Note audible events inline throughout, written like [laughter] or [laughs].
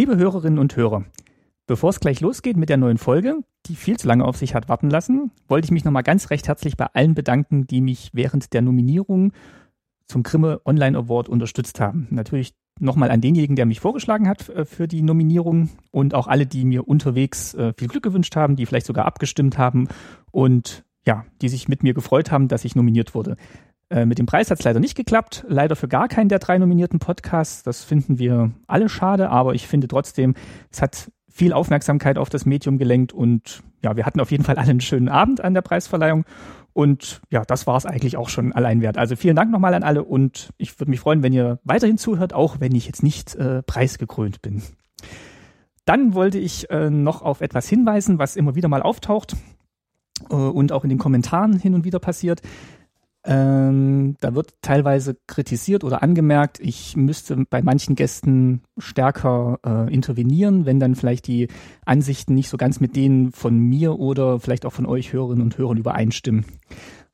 Liebe Hörerinnen und Hörer, bevor es gleich losgeht mit der neuen Folge, die viel zu lange auf sich hat warten lassen, wollte ich mich nochmal ganz recht herzlich bei allen bedanken, die mich während der Nominierung zum Grimme Online Award unterstützt haben. Natürlich nochmal an denjenigen, der mich vorgeschlagen hat äh, für die Nominierung und auch alle, die mir unterwegs äh, viel Glück gewünscht haben, die vielleicht sogar abgestimmt haben und ja, die sich mit mir gefreut haben, dass ich nominiert wurde. Äh, mit dem Preis hat es leider nicht geklappt, leider für gar keinen der drei nominierten Podcasts. Das finden wir alle schade, aber ich finde trotzdem, es hat viel Aufmerksamkeit auf das Medium gelenkt und ja, wir hatten auf jeden Fall alle einen schönen Abend an der Preisverleihung und ja, das war es eigentlich auch schon allein wert. Also vielen Dank nochmal an alle und ich würde mich freuen, wenn ihr weiterhin zuhört, auch wenn ich jetzt nicht äh, preisgekrönt bin. Dann wollte ich äh, noch auf etwas hinweisen, was immer wieder mal auftaucht äh, und auch in den Kommentaren hin und wieder passiert. Ähm, da wird teilweise kritisiert oder angemerkt, ich müsste bei manchen Gästen stärker äh, intervenieren, wenn dann vielleicht die Ansichten nicht so ganz mit denen von mir oder vielleicht auch von euch Hörerinnen und Hörern übereinstimmen.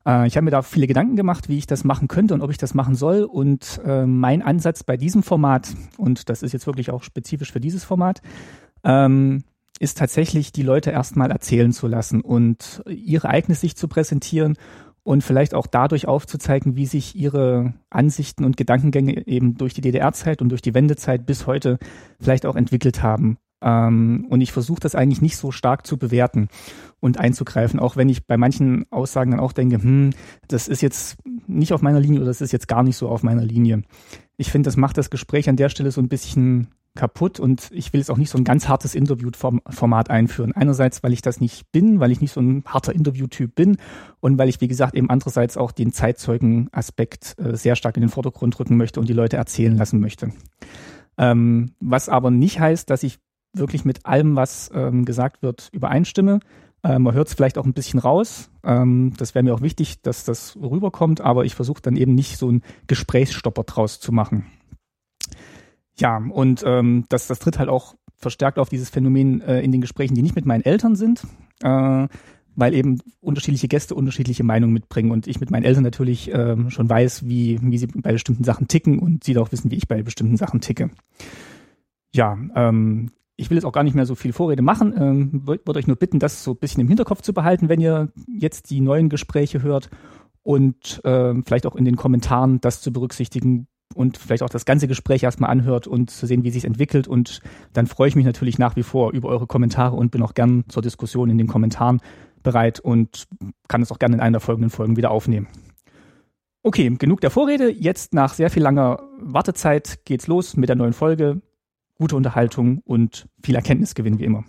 Äh, ich habe mir da viele Gedanken gemacht, wie ich das machen könnte und ob ich das machen soll. Und äh, mein Ansatz bei diesem Format, und das ist jetzt wirklich auch spezifisch für dieses Format, ähm, ist tatsächlich, die Leute erstmal erzählen zu lassen und ihre eigene Sicht zu präsentieren und vielleicht auch dadurch aufzuzeigen, wie sich ihre Ansichten und Gedankengänge eben durch die DDR-Zeit und durch die Wendezeit bis heute vielleicht auch entwickelt haben. Ähm, und ich versuche das eigentlich nicht so stark zu bewerten und einzugreifen, auch wenn ich bei manchen Aussagen dann auch denke, hm, das ist jetzt nicht auf meiner Linie oder das ist jetzt gar nicht so auf meiner Linie. Ich finde, das macht das Gespräch an der Stelle so ein bisschen kaputt und ich will jetzt auch nicht so ein ganz hartes Interviewformat einführen. Einerseits, weil ich das nicht bin, weil ich nicht so ein harter Interviewtyp bin und weil ich, wie gesagt, eben andererseits auch den Zeitzeugen-Aspekt äh, sehr stark in den Vordergrund rücken möchte und die Leute erzählen lassen möchte. Ähm, was aber nicht heißt, dass ich wirklich mit allem, was ähm, gesagt wird, übereinstimme. Äh, man hört es vielleicht auch ein bisschen raus. Ähm, das wäre mir auch wichtig, dass das rüberkommt, aber ich versuche dann eben nicht so einen Gesprächsstopper draus zu machen. Ja, und ähm, das, das tritt halt auch verstärkt auf dieses Phänomen äh, in den Gesprächen, die nicht mit meinen Eltern sind, äh, weil eben unterschiedliche Gäste unterschiedliche Meinungen mitbringen und ich mit meinen Eltern natürlich äh, schon weiß, wie, wie sie bei bestimmten Sachen ticken und sie auch wissen, wie ich bei bestimmten Sachen ticke. Ja, ähm, ich will jetzt auch gar nicht mehr so viel Vorrede machen, ähm, würde euch nur bitten, das so ein bisschen im Hinterkopf zu behalten, wenn ihr jetzt die neuen Gespräche hört und äh, vielleicht auch in den Kommentaren das zu berücksichtigen, und vielleicht auch das ganze Gespräch erstmal anhört und zu sehen, wie sich entwickelt. Und dann freue ich mich natürlich nach wie vor über eure Kommentare und bin auch gern zur Diskussion in den Kommentaren bereit und kann es auch gerne in einer der folgenden Folgen wieder aufnehmen. Okay, genug der Vorrede. Jetzt nach sehr viel langer Wartezeit geht's los mit der neuen Folge. Gute Unterhaltung und viel Erkenntnisgewinn wie immer.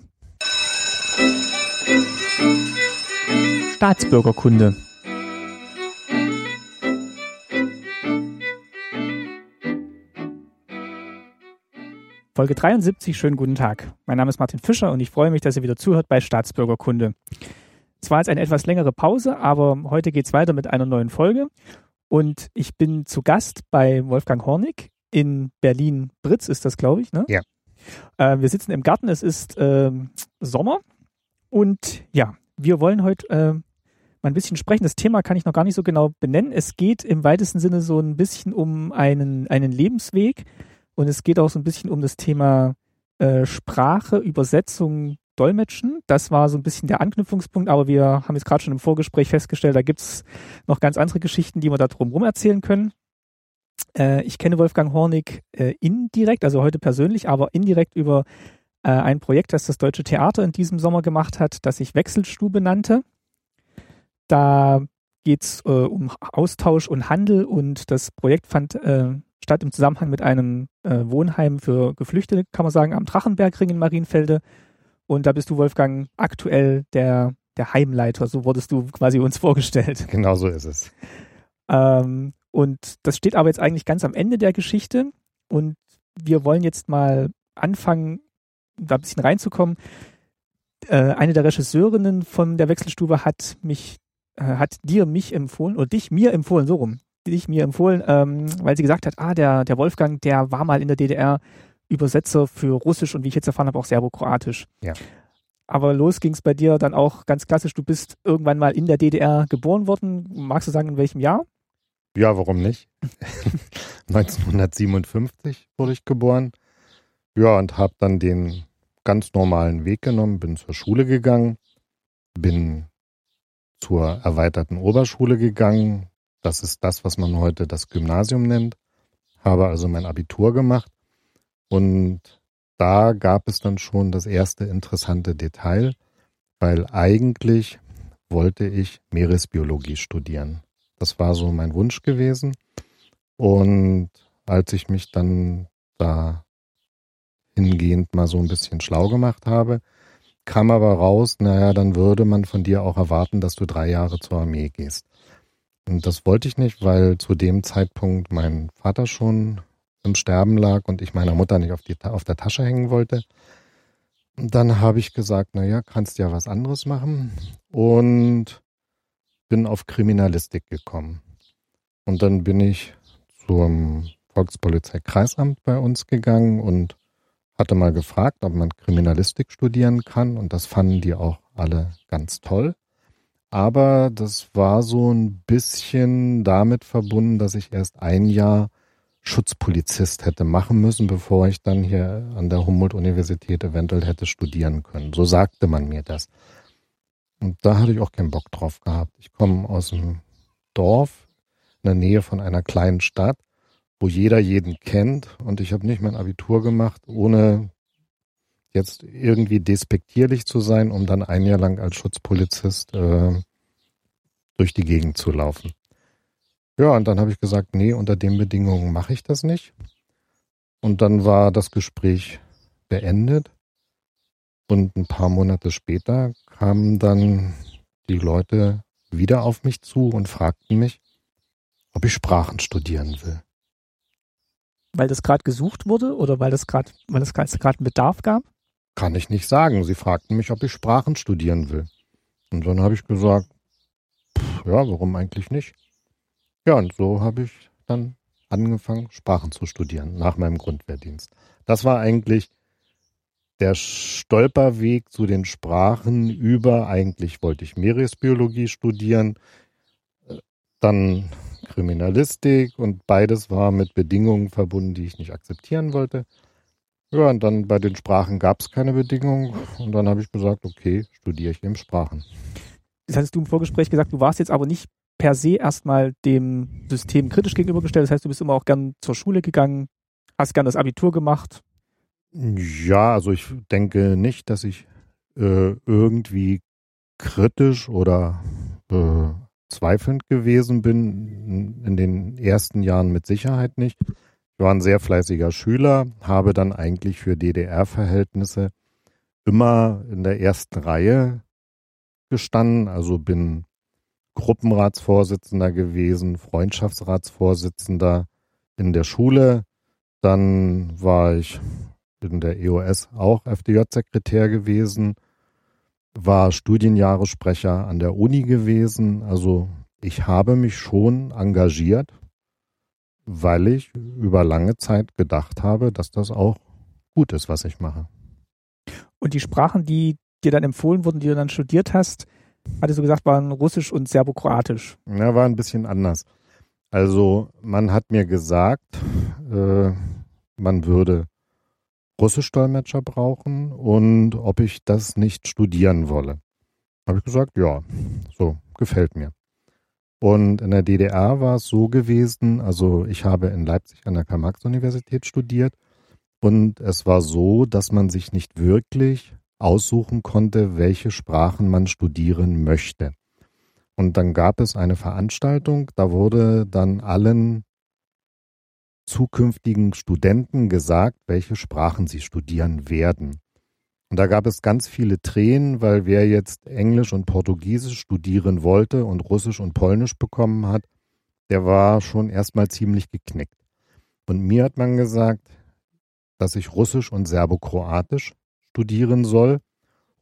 Staatsbürgerkunde. Folge 73, schönen guten Tag. Mein Name ist Martin Fischer und ich freue mich, dass ihr wieder zuhört bei Staatsbürgerkunde. Es war jetzt eine etwas längere Pause, aber heute geht es weiter mit einer neuen Folge. Und ich bin zu Gast bei Wolfgang Hornig in Berlin-Britz, ist das, glaube ich, ne? Ja. Äh, wir sitzen im Garten, es ist äh, Sommer. Und ja, wir wollen heute äh, mal ein bisschen sprechen. Das Thema kann ich noch gar nicht so genau benennen. Es geht im weitesten Sinne so ein bisschen um einen, einen Lebensweg, und es geht auch so ein bisschen um das Thema äh, Sprache, Übersetzung, Dolmetschen. Das war so ein bisschen der Anknüpfungspunkt, aber wir haben jetzt gerade schon im Vorgespräch festgestellt, da gibt's noch ganz andere Geschichten, die wir da drumherum erzählen können. Äh, ich kenne Wolfgang Hornig äh, indirekt, also heute persönlich, aber indirekt über äh, ein Projekt, das das Deutsche Theater in diesem Sommer gemacht hat, das sich Wechselstube nannte. Da geht's äh, um Austausch und Handel und das Projekt fand äh, statt im Zusammenhang mit einem äh, Wohnheim für Geflüchtete, kann man sagen, am Drachenbergring in Marienfelde. Und da bist du, Wolfgang, aktuell der, der Heimleiter. So wurdest du quasi uns vorgestellt. [laughs] Genau so ist es. Ähm, und das steht aber jetzt eigentlich ganz am Ende der Geschichte. Und wir wollen jetzt mal anfangen, da ein bisschen reinzukommen. Äh, eine der Regisseurinnen von der Wechselstube hat mich, äh, hat dir mich empfohlen, oder dich mir empfohlen, so rum dich mir empfohlen, ähm, weil sie gesagt hat, ah, der, der Wolfgang, der war mal in der DDR Übersetzer für Russisch und wie ich jetzt erfahren habe, auch Serbokroatisch. Ja. Aber los ging es bei dir dann auch ganz klassisch. Du bist irgendwann mal in der DDR geboren worden. Magst du sagen, in welchem Jahr? Ja, warum nicht? [laughs] 1957 wurde ich geboren. Ja, und habe dann den ganz normalen Weg genommen, bin zur Schule gegangen, bin zur erweiterten Oberschule gegangen. Das ist das, was man heute das Gymnasium nennt. Habe also mein Abitur gemacht und da gab es dann schon das erste interessante Detail, weil eigentlich wollte ich Meeresbiologie studieren. Das war so mein Wunsch gewesen. Und als ich mich dann da hingehend mal so ein bisschen schlau gemacht habe, kam aber raus, naja, dann würde man von dir auch erwarten, dass du drei Jahre zur Armee gehst. Und das wollte ich nicht, weil zu dem Zeitpunkt mein Vater schon im Sterben lag und ich meiner Mutter nicht auf, die, auf der Tasche hängen wollte. Und dann habe ich gesagt, naja, kannst ja was anderes machen und bin auf Kriminalistik gekommen. Und dann bin ich zum Volkspolizeikreisamt bei uns gegangen und hatte mal gefragt, ob man Kriminalistik studieren kann und das fanden die auch alle ganz toll. Aber das war so ein bisschen damit verbunden, dass ich erst ein Jahr Schutzpolizist hätte machen müssen, bevor ich dann hier an der Humboldt-Universität eventuell hätte studieren können. So sagte man mir das. Und da hatte ich auch keinen Bock drauf gehabt. Ich komme aus einem Dorf in der Nähe von einer kleinen Stadt wo jeder jeden kennt. Und ich habe nicht mein Abitur gemacht, ohne jetzt irgendwie despektierlich zu sein, um dann ein Jahr lang als Schutzpolizist äh, durch die Gegend zu laufen. Ja, und dann habe ich gesagt, nee, unter den Bedingungen mache ich das nicht. Und dann war das Gespräch beendet. Und ein paar Monate später kamen dann die Leute wieder auf mich zu und fragten mich, ob ich Sprachen studieren will. Weil das gerade gesucht wurde oder weil das es gerade einen Bedarf gab? Kann ich nicht sagen. Sie fragten mich, ob ich Sprachen studieren will. Und dann habe ich gesagt, pff, ja, warum eigentlich nicht? Ja, und so habe ich dann angefangen, Sprachen zu studieren nach meinem Grundwehrdienst. Das war eigentlich der Stolperweg zu den Sprachen über, eigentlich wollte ich Meeresbiologie studieren, dann Kriminalistik und beides war mit Bedingungen verbunden, die ich nicht akzeptieren wollte. Ja, und dann bei den Sprachen gab es keine Bedingungen und dann habe ich gesagt, okay, studiere ich eben Sprachen. Das hattest du im Vorgespräch gesagt, du warst jetzt aber nicht per se erstmal dem System kritisch gegenübergestellt. Das heißt, du bist immer auch gern zur Schule gegangen, hast gern das Abitur gemacht. Ja, also ich denke nicht, dass ich äh, irgendwie kritisch oder äh, zweifelnd gewesen bin, in den ersten Jahren mit Sicherheit nicht. Ich war ein sehr fleißiger Schüler, habe dann eigentlich für DDR-Verhältnisse immer in der ersten Reihe gestanden, also bin Gruppenratsvorsitzender gewesen, Freundschaftsratsvorsitzender in der Schule. Dann war ich in der EOS auch FDJ-Sekretär gewesen war Studienjahressprecher an der Uni gewesen. Also ich habe mich schon engagiert, weil ich über lange Zeit gedacht habe, dass das auch gut ist, was ich mache. Und die Sprachen, die dir dann empfohlen wurden, die du dann studiert hast, hattest du gesagt, waren Russisch und Serbokroatisch. Ja, war ein bisschen anders. Also man hat mir gesagt, äh, man würde Russisch-Dolmetscher brauchen und ob ich das nicht studieren wolle. Habe ich gesagt, ja, so, gefällt mir. Und in der DDR war es so gewesen, also ich habe in Leipzig an der Karl-Marx-Universität studiert und es war so, dass man sich nicht wirklich aussuchen konnte, welche Sprachen man studieren möchte. Und dann gab es eine Veranstaltung, da wurde dann allen zukünftigen Studenten gesagt, welche Sprachen sie studieren werden. Und da gab es ganz viele Tränen, weil wer jetzt Englisch und Portugiesisch studieren wollte und Russisch und Polnisch bekommen hat, der war schon erstmal ziemlich geknickt. Und mir hat man gesagt, dass ich Russisch und Serbokroatisch studieren soll.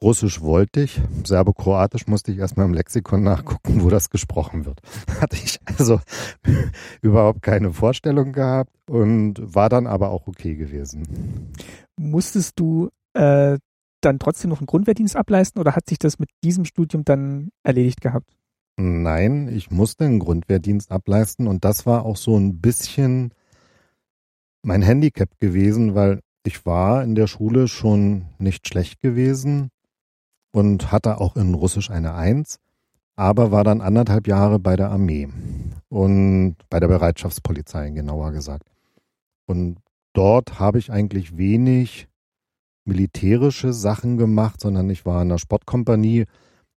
Russisch wollte ich, Serbokroatisch musste ich erstmal im Lexikon nachgucken, wo das gesprochen wird. [laughs] Hatte ich also [laughs] überhaupt keine Vorstellung gehabt und war dann aber auch okay gewesen. Musstest du äh, dann trotzdem noch einen Grundwehrdienst ableisten oder hat sich das mit diesem Studium dann erledigt gehabt? Nein, ich musste einen Grundwehrdienst ableisten und das war auch so ein bisschen mein Handicap gewesen, weil ich war in der Schule schon nicht schlecht gewesen und hatte auch in Russisch eine Eins, aber war dann anderthalb Jahre bei der Armee und bei der Bereitschaftspolizei genauer gesagt. Und dort habe ich eigentlich wenig militärische Sachen gemacht, sondern ich war in einer Sportkompanie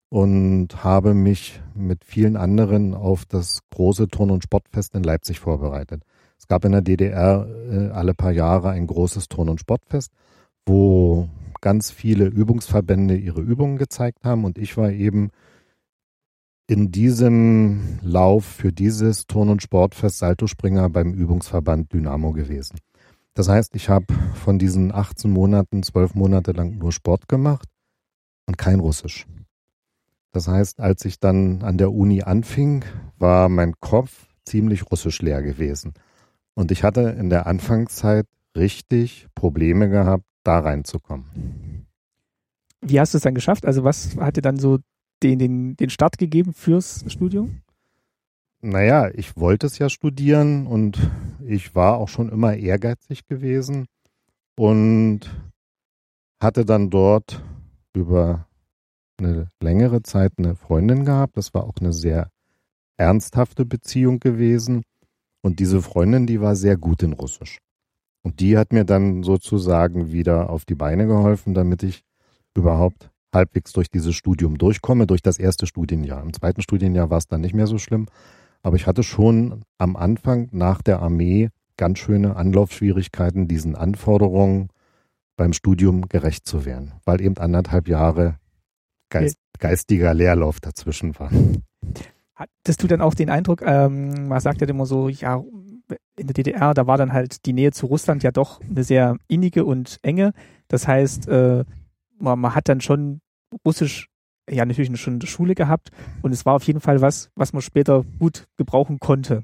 und habe mich mit vielen anderen auf das große Turn- und Sportfest in Leipzig vorbereitet. Es gab in der DDR äh, alle paar Jahre ein großes Turn- und Sportfest, wo ganz viele Übungsverbände ihre Übungen gezeigt haben und ich war eben in diesem Lauf für dieses Turn- und Sportfest Saltospringer beim Übungsverband Dynamo gewesen. Das heißt, ich habe von diesen 18 Monaten, 12 Monate lang nur Sport gemacht und kein Russisch. Das heißt, als ich dann an der Uni anfing, war mein Kopf ziemlich russisch leer gewesen. Und ich hatte in der Anfangszeit richtig Probleme gehabt, da reinzukommen. Wie hast du es dann geschafft? Also was hat dir dann so den, den, den Start gegeben fürs Studium? Naja, ich wollte es ja studieren und ich war auch schon immer ehrgeizig gewesen und hatte dann dort über eine längere Zeit eine Freundin gehabt. Das war auch eine sehr ernsthafte Beziehung gewesen. Und diese Freundin, die war sehr gut in Russisch. Und die hat mir dann sozusagen wieder auf die Beine geholfen, damit ich überhaupt halbwegs durch dieses Studium durchkomme, durch das erste Studienjahr. Im zweiten Studienjahr war es dann nicht mehr so schlimm. Aber ich hatte schon am Anfang nach der Armee ganz schöne Anlaufschwierigkeiten, diesen Anforderungen beim Studium gerecht zu werden, weil eben anderthalb Jahre Geist, geistiger Leerlauf dazwischen war. Hattest du dann auch den Eindruck, ähm, man sagt ja immer so, ja, in der DDR, da war dann halt die Nähe zu Russland ja doch eine sehr innige und enge. Das heißt, äh, man, man hat dann schon Russisch, ja natürlich schon in der Schule gehabt und es war auf jeden Fall was, was man später gut gebrauchen konnte.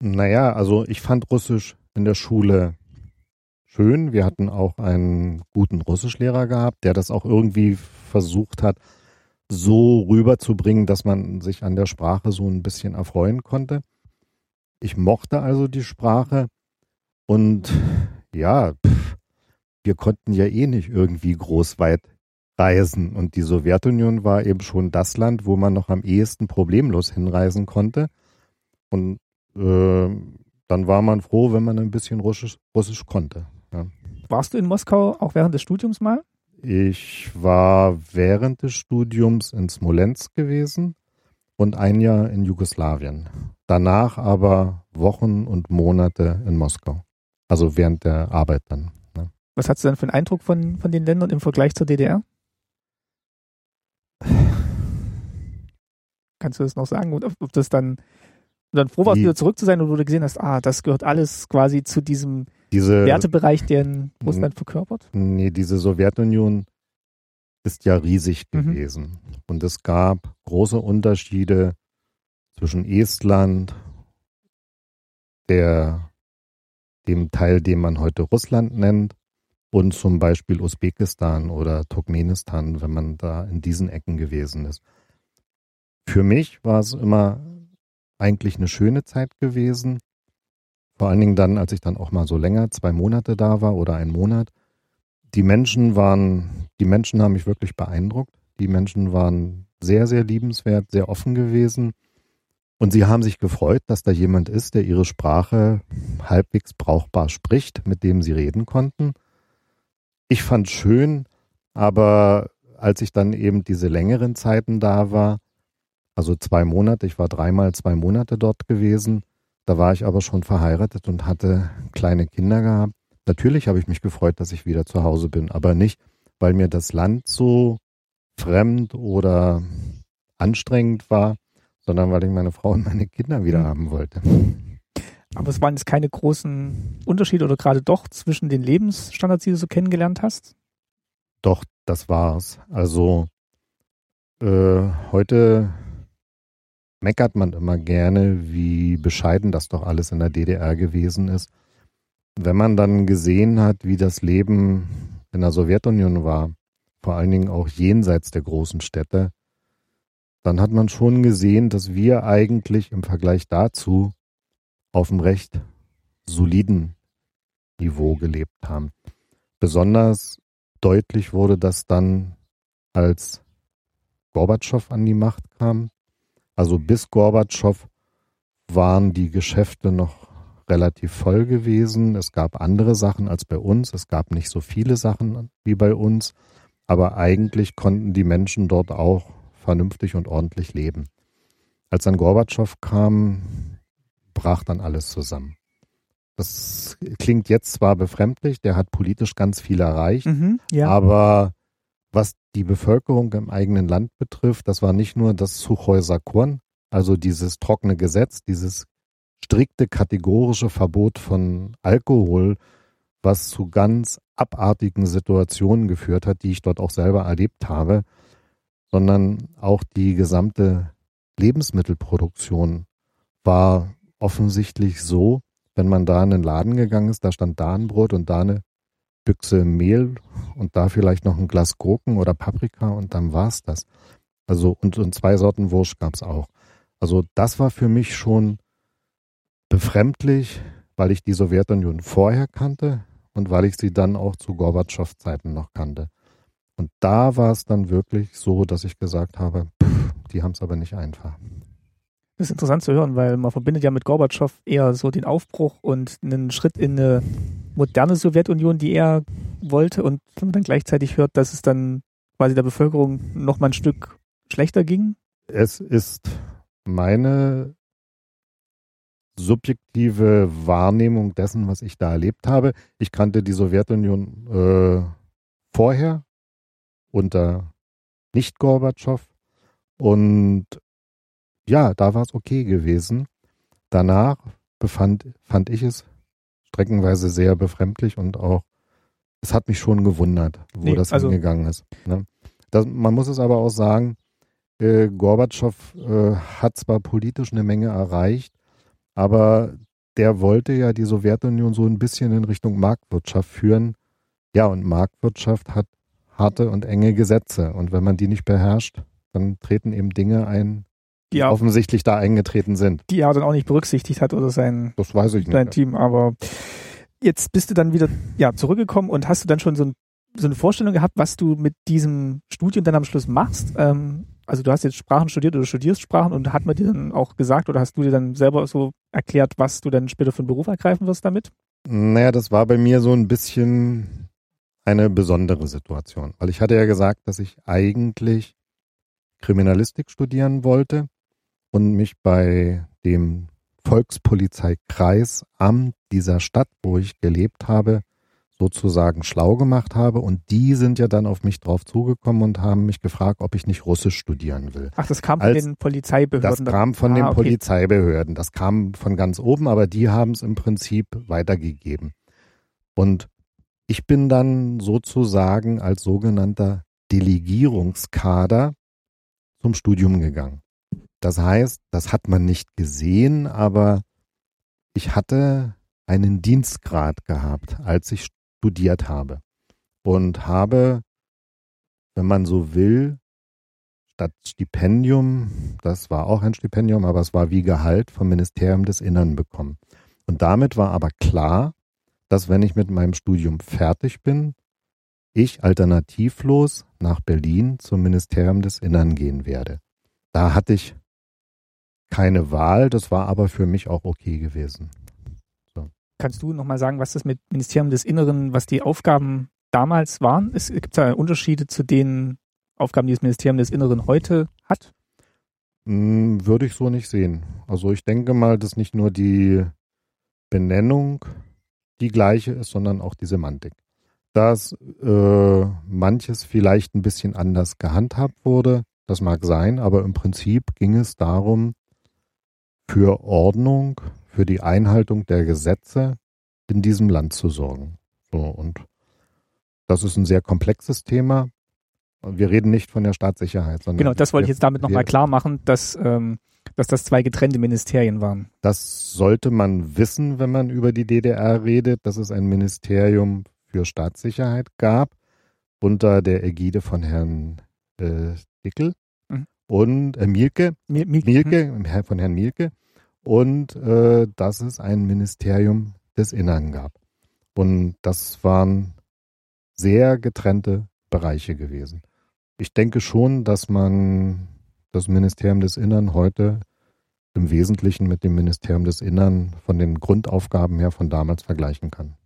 Naja, also ich fand Russisch in der Schule schön. Wir hatten auch einen guten Russischlehrer gehabt, der das auch irgendwie versucht hat, so rüberzubringen, dass man sich an der Sprache so ein bisschen erfreuen konnte. Ich mochte also die Sprache und ja, pff, wir konnten ja eh nicht irgendwie groß weit reisen und die Sowjetunion war eben schon das Land, wo man noch am ehesten problemlos hinreisen konnte und äh, dann war man froh, wenn man ein bisschen Russisch, Russisch konnte. Ja. Warst du in Moskau auch während des Studiums mal? Ich war während des Studiums in Smolensk gewesen und ein Jahr in Jugoslawien. Danach aber Wochen und Monate in Moskau. Also während der Arbeit dann. Ne? Was hast du denn für einen Eindruck von, von den Ländern im Vergleich zur DDR? Kannst du das noch sagen? Ob, ob das dann, dann froh warst, wieder zurück zu sein oder du gesehen hast, ah, das gehört alles quasi zu diesem diese, Wertebereich, der in Russland verkörpert? Nee, diese Sowjetunion ist ja riesig mhm. gewesen. Und es gab große Unterschiede zwischen Estland, der, dem Teil, den man heute Russland nennt, und zum Beispiel Usbekistan oder Turkmenistan, wenn man da in diesen Ecken gewesen ist. Für mich war es immer eigentlich eine schöne Zeit gewesen, vor allen Dingen dann, als ich dann auch mal so länger, zwei Monate da war oder einen Monat. Die Menschen waren, die Menschen haben mich wirklich beeindruckt. Die Menschen waren sehr, sehr liebenswert, sehr offen gewesen. Und sie haben sich gefreut, dass da jemand ist, der ihre Sprache halbwegs brauchbar spricht, mit dem sie reden konnten. Ich fand schön, aber als ich dann eben diese längeren Zeiten da war, also zwei Monate, ich war dreimal zwei Monate dort gewesen, da war ich aber schon verheiratet und hatte kleine Kinder gehabt. Natürlich habe ich mich gefreut, dass ich wieder zu Hause bin, aber nicht, weil mir das Land so fremd oder anstrengend war, sondern weil ich meine Frau und meine Kinder wieder mhm. haben wollte. Aber es waren jetzt keine großen Unterschiede oder gerade doch zwischen den Lebensstandards, die du so kennengelernt hast? Doch, das war's. Also äh, heute meckert man immer gerne, wie bescheiden das doch alles in der DDR gewesen ist. Wenn man dann gesehen hat, wie das Leben in der Sowjetunion war, vor allen Dingen auch jenseits der großen Städte, dann hat man schon gesehen, dass wir eigentlich im Vergleich dazu auf einem recht soliden Niveau gelebt haben. besonders deutlich wurde das dann, als Gorbatschow an die Macht kam. Also bis Gorbatschow waren die Geschäfte noch relativ voll gewesen. Es gab andere Sachen als bei uns. Es gab nicht so viele Sachen wie bei uns. Aber eigentlich konnten die Menschen dort auch vernünftig und ordentlich leben. Als dann Gorbatschow kam, brach dann alles zusammen. Das klingt jetzt zwar befremdlich, der hat politisch ganz viel erreicht, Mhm, ja. aber was die Bevölkerung im eigenen Land betrifft, das war nicht nur das Suchoi Sakon, also dieses trockene Gesetz, dieses strikte kategorische Verbot von Alkohol, was zu ganz abartigen Situationen geführt hat, die ich dort auch selber erlebt habe, sondern auch die gesamte Lebensmittelproduktion war offensichtlich so, wenn man da in einen Laden gegangen ist, da stand da ein Brot und da eine Büchse Mehl und da vielleicht noch ein Glas Gurken oder Paprika und dann war's das. Also und, und zwei Sorten Wurst gab's auch. Also das war für mich schon befremdlich, weil ich die Sowjetunion vorher kannte und weil ich sie dann auch zu Gorbatschow-Zeiten noch kannte. Und da war es dann wirklich so, dass ich gesagt habe, pff, die haben es aber nicht einfach. Ist interessant zu hören, weil man verbindet ja mit Gorbatschow eher so den Aufbruch und einen Schritt in eine moderne Sowjetunion, die er wollte. Und wenn man dann gleichzeitig hört, dass es dann quasi der Bevölkerung noch mal ein Stück schlechter ging. Es ist meine subjektive Wahrnehmung dessen, was ich da erlebt habe. Ich kannte die Sowjetunion äh, vorher unter nicht Gorbatschow und ja, da war es okay gewesen. Danach befand, fand ich es streckenweise sehr befremdlich und auch, es hat mich schon gewundert, wo Nee, das also- hingegangen ist. Ne? Das, man muss es aber auch sagen, äh, Gorbatschow äh, hat zwar politisch eine Menge erreicht, aber der wollte ja die Sowjetunion so ein bisschen in Richtung Marktwirtschaft führen. Ja, und Marktwirtschaft hat harte und enge Gesetze. Und wenn man die nicht beherrscht, dann treten eben Dinge ein, Die er, offensichtlich da eingetreten sind. die er dann auch nicht berücksichtigt hat oder sein, Das weiß ich dein nicht. Team. Aber jetzt bist du dann wieder ja, zurückgekommen und hast du dann schon so, ein, so eine Vorstellung gehabt, was du mit diesem Studium dann am Schluss machst? Ähm, also du hast jetzt Sprachen studiert oder studierst Sprachen und hat man dir dann auch gesagt oder hast du dir dann selber so erklärt, was du dann später für einen Beruf ergreifen wirst damit? Naja, das war bei mir so ein bisschen eine besondere Situation, weil ich hatte ja gesagt, dass ich eigentlich Kriminalistik studieren wollte und mich bei dem Volkspolizeikreisamt dieser Stadt, wo ich gelebt habe, sozusagen schlau gemacht habe. Und die sind ja dann auf mich drauf zugekommen und haben mich gefragt, ob ich nicht Russisch studieren will. Ach, das kam von Als- den Polizeibehörden. Das kam von Ah, den okay. Polizeibehörden. Das kam von ganz oben, aber die haben es im Prinzip weitergegeben. Und ich bin dann sozusagen als sogenannter Delegierungskader zum Studium gegangen. Das heißt, das hat man nicht gesehen, aber ich hatte einen Dienstgrad gehabt, als ich studiert habe. Und habe, wenn man so will, statt Stipendium, das war auch ein Stipendium, aber es war wie Gehalt vom Ministerium des Innern bekommen. Und damit war aber klar, dass wenn ich mit meinem Studium fertig bin, ich alternativlos nach Berlin zum Ministerium des Innern gehen werde. Da hatte ich keine Wahl, das war aber für mich auch okay gewesen. Kannst du nochmal sagen, was das mit Ministerium des Inneren, was die Aufgaben damals waren? Es gibt da Unterschiede zu den Aufgaben, die das Ministerium des Inneren heute hat? Hm, Würde ich so nicht sehen. Also ich denke mal, dass nicht nur die Benennung die gleiche ist, sondern auch die Semantik. Dass äh, manches vielleicht ein bisschen anders gehandhabt wurde, das mag sein, aber im Prinzip ging es darum, für Ordnung, für die Einhaltung der Gesetze in diesem Land zu sorgen. So, und das ist ein sehr komplexes Thema. Wir reden nicht von der Staatssicherheit, sondern Genau, das wollte ich jetzt damit nochmal klar machen, dass, ähm, dass das zwei getrennte Ministerien waren. Das sollte man wissen, wenn man über die DDR redet, dass es ein Ministerium für Staatssicherheit gab unter der Ägide von Herrn äh, Dickel. Und äh, Mielke, Mir, mir, Mielke, Herr- von Herrn Mielke und äh, dass es ein Ministerium des Innern gab. Und das waren sehr getrennte Bereiche gewesen. Ich denke schon, dass man das Ministerium des Innern heute im Wesentlichen mit dem Ministerium des Innern von den Grundaufgaben her von damals vergleichen kann.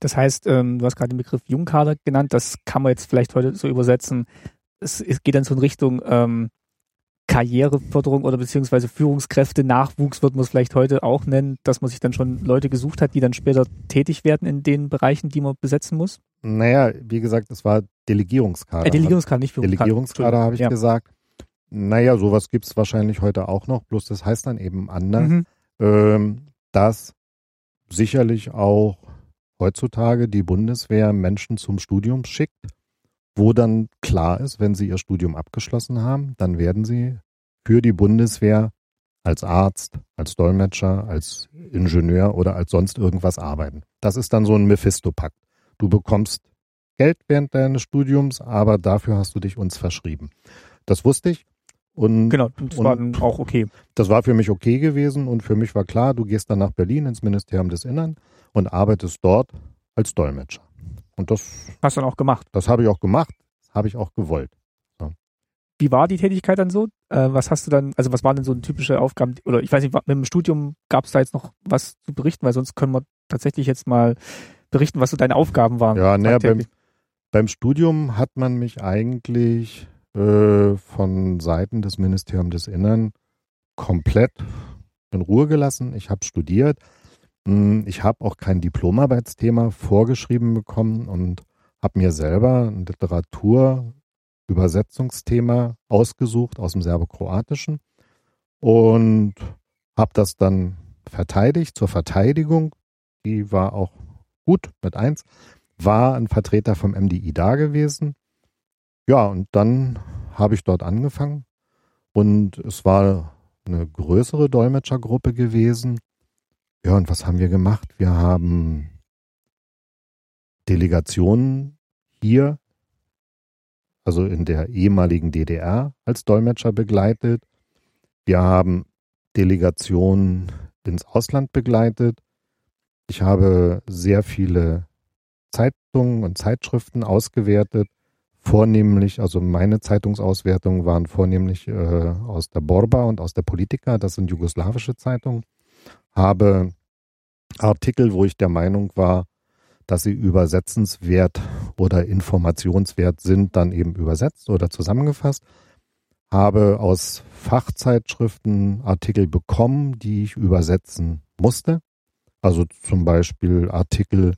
Das heißt, ähm, du hast gerade den Begriff Jungkader genannt, das kann man jetzt vielleicht heute so übersetzen. Es, es geht dann so in Richtung ähm, Karriereförderung oder beziehungsweise Führungskräfte, Nachwuchs wird man es vielleicht heute auch nennen, dass man sich dann schon Leute gesucht hat, die dann später tätig werden in den Bereichen, die man besetzen muss? Naja, wie gesagt, es war Delegierungskader. Äh, Delegierungskader, nicht Führungskader. Delegierungskader habe ich ja. gesagt. Naja, sowas gibt es wahrscheinlich heute auch noch, bloß das heißt dann eben anders, mhm. ähm, dass sicherlich auch heutzutage die Bundeswehr Menschen zum Studium schickt wo dann klar ist, wenn sie ihr Studium abgeschlossen haben, dann werden sie für die Bundeswehr als Arzt, als Dolmetscher, als Ingenieur oder als sonst irgendwas arbeiten. Das ist dann so ein Mephisto-Pakt. Du bekommst Geld während deines Studiums, aber dafür hast du dich uns verschrieben. Das wusste ich. Und, genau, das und war dann auch okay. Das war für mich okay gewesen und für mich war klar, du gehst dann nach Berlin ins Ministerium des Innern und arbeitest dort als Dolmetscher. Und das hast du dann auch gemacht. Das habe ich auch gemacht, das habe ich auch gewollt. Ja. Wie war die Tätigkeit dann so? Äh, was hast du dann, also was waren denn so typische Aufgaben? Oder ich weiß nicht, mit dem Studium gab es da jetzt noch was zu berichten, weil sonst können wir tatsächlich jetzt mal berichten, was so deine Aufgaben waren. Ja, naja, beim, beim Studium hat man mich eigentlich äh, von Seiten des Ministeriums des Innern komplett in Ruhe gelassen. Ich habe studiert, ich habe auch kein Diplomarbeitsthema vorgeschrieben bekommen und habe mir selber ein Literaturübersetzungsthema ausgesucht aus dem Serbokroatischen und habe das dann verteidigt. Zur Verteidigung, die war auch gut mit eins, war ein Vertreter vom MDI da gewesen. Ja, und dann habe ich dort angefangen und es war eine größere Dolmetschergruppe gewesen ja, und was haben wir gemacht? Wir haben Delegationen hier, also in der ehemaligen DDR, als Dolmetscher begleitet. Wir haben Delegationen ins Ausland begleitet. Ich habe sehr viele Zeitungen und Zeitschriften ausgewertet. Vornehmlich, also meine Zeitungsauswertungen waren vornehmlich äh, aus der Borba und aus der Politika, das sind jugoslawische Zeitungen habe Artikel, wo ich der Meinung war, dass sie übersetzenswert oder informationswert sind, dann eben übersetzt oder zusammengefasst. Habe aus Fachzeitschriften Artikel bekommen, die ich übersetzen musste. Also zum Beispiel Artikel,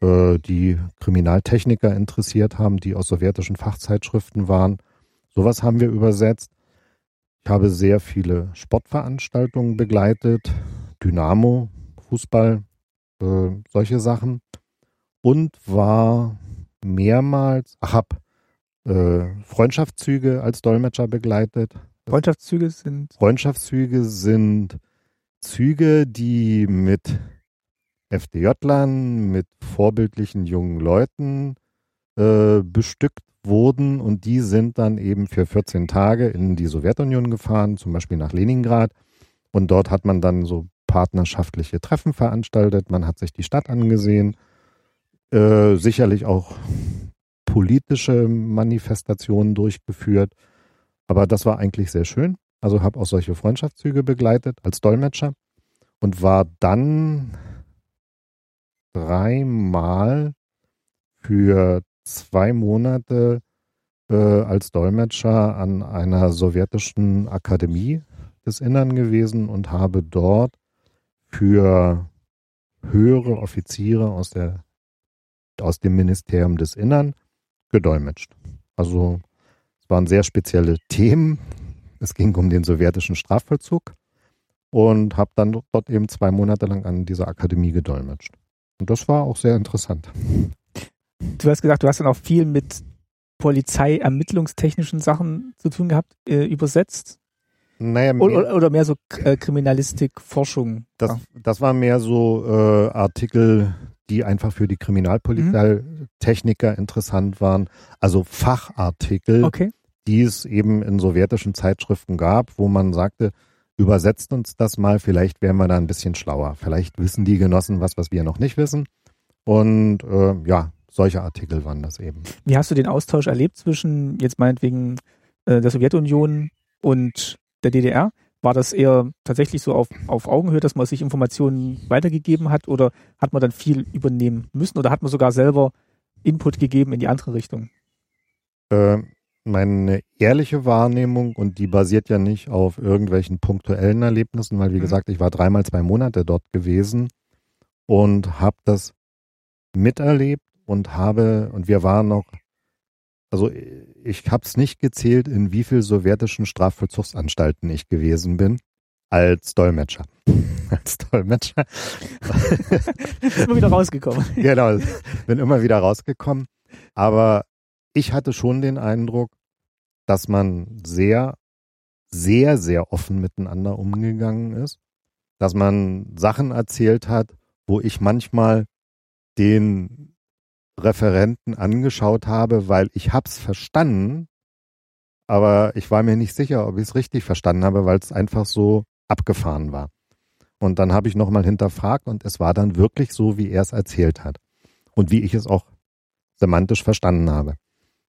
äh, die Kriminaltechniker interessiert haben, die aus sowjetischen Fachzeitschriften waren. Sowas haben wir übersetzt. Ich habe sehr viele Sportveranstaltungen begleitet, Dynamo, Fußball, äh, solche Sachen. Und war mehrmals, ach, hab äh, Freundschaftszüge als Dolmetscher begleitet. Freundschaftszüge sind? Freundschaftszüge sind Züge, die mit FDJ-Lern, mit vorbildlichen jungen Leuten äh, bestückt wurden und die sind dann eben für 14 Tage in die Sowjetunion gefahren, zum Beispiel nach Leningrad. Und dort hat man dann so partnerschaftliche Treffen veranstaltet, man hat sich die Stadt angesehen, äh, sicherlich auch politische Manifestationen durchgeführt. Aber das war eigentlich sehr schön. Also habe auch solche Freundschaftszüge begleitet als Dolmetscher und war dann dreimal für zwei Monate äh, als Dolmetscher an einer sowjetischen Akademie des Innern gewesen und habe dort für höhere Offiziere aus, der, aus dem Ministerium des Innern gedolmetscht. Also es waren sehr spezielle Themen. Es ging um den sowjetischen Strafvollzug und habe dann dort eben zwei Monate lang an dieser Akademie gedolmetscht. Und das war auch sehr interessant. Du hast gesagt, du hast dann auch viel mit Polizei-ermittlungstechnischen Sachen zu tun gehabt, äh, übersetzt. Naja, oder, oder, mehr so äh, Kriminalistik, Forschung. Das, das war mehr so äh, Artikel, die einfach für die Kriminalpolizei-Techniker mhm. interessant waren. Also Fachartikel, okay. die es eben in sowjetischen Zeitschriften gab, wo man sagte, übersetzt uns das mal, vielleicht wären wir da ein bisschen schlauer. Vielleicht wissen die Genossen was, was wir noch nicht wissen. Und äh, ja, solche Artikel waren das eben. Wie hast du den Austausch erlebt zwischen jetzt meinetwegen äh, der Sowjetunion und der DDR? War das eher tatsächlich so auf, auf Augenhöhe, dass man sich Informationen weitergegeben hat oder hat man dann viel übernehmen müssen oder hat man sogar selber Input gegeben in die andere Richtung? Äh, meine ehrliche Wahrnehmung, und die basiert ja nicht auf irgendwelchen punktuellen Erlebnissen, weil wie mhm. gesagt, ich war dreimal zwei Monate dort gewesen und habe das miterlebt und habe, und wir waren noch, also ich habe es nicht gezählt, in wie viel sowjetischen Strafvollzugsanstalten ich gewesen bin als Dolmetscher. [laughs] als Dolmetscher. [laughs] immer wieder rausgekommen. [laughs] genau, bin immer wieder rausgekommen. Aber ich hatte schon den Eindruck, dass man sehr, sehr, sehr offen miteinander umgegangen ist, dass man Sachen erzählt hat, wo ich manchmal den Referenten angeschaut habe, weil ich hab's verstanden, aber ich war mir nicht sicher, ob ich es richtig verstanden habe, weil es einfach so abgefahren war. Und dann habe ich nochmal hinterfragt und es war dann wirklich so, wie er es erzählt hat und wie ich es auch semantisch verstanden habe.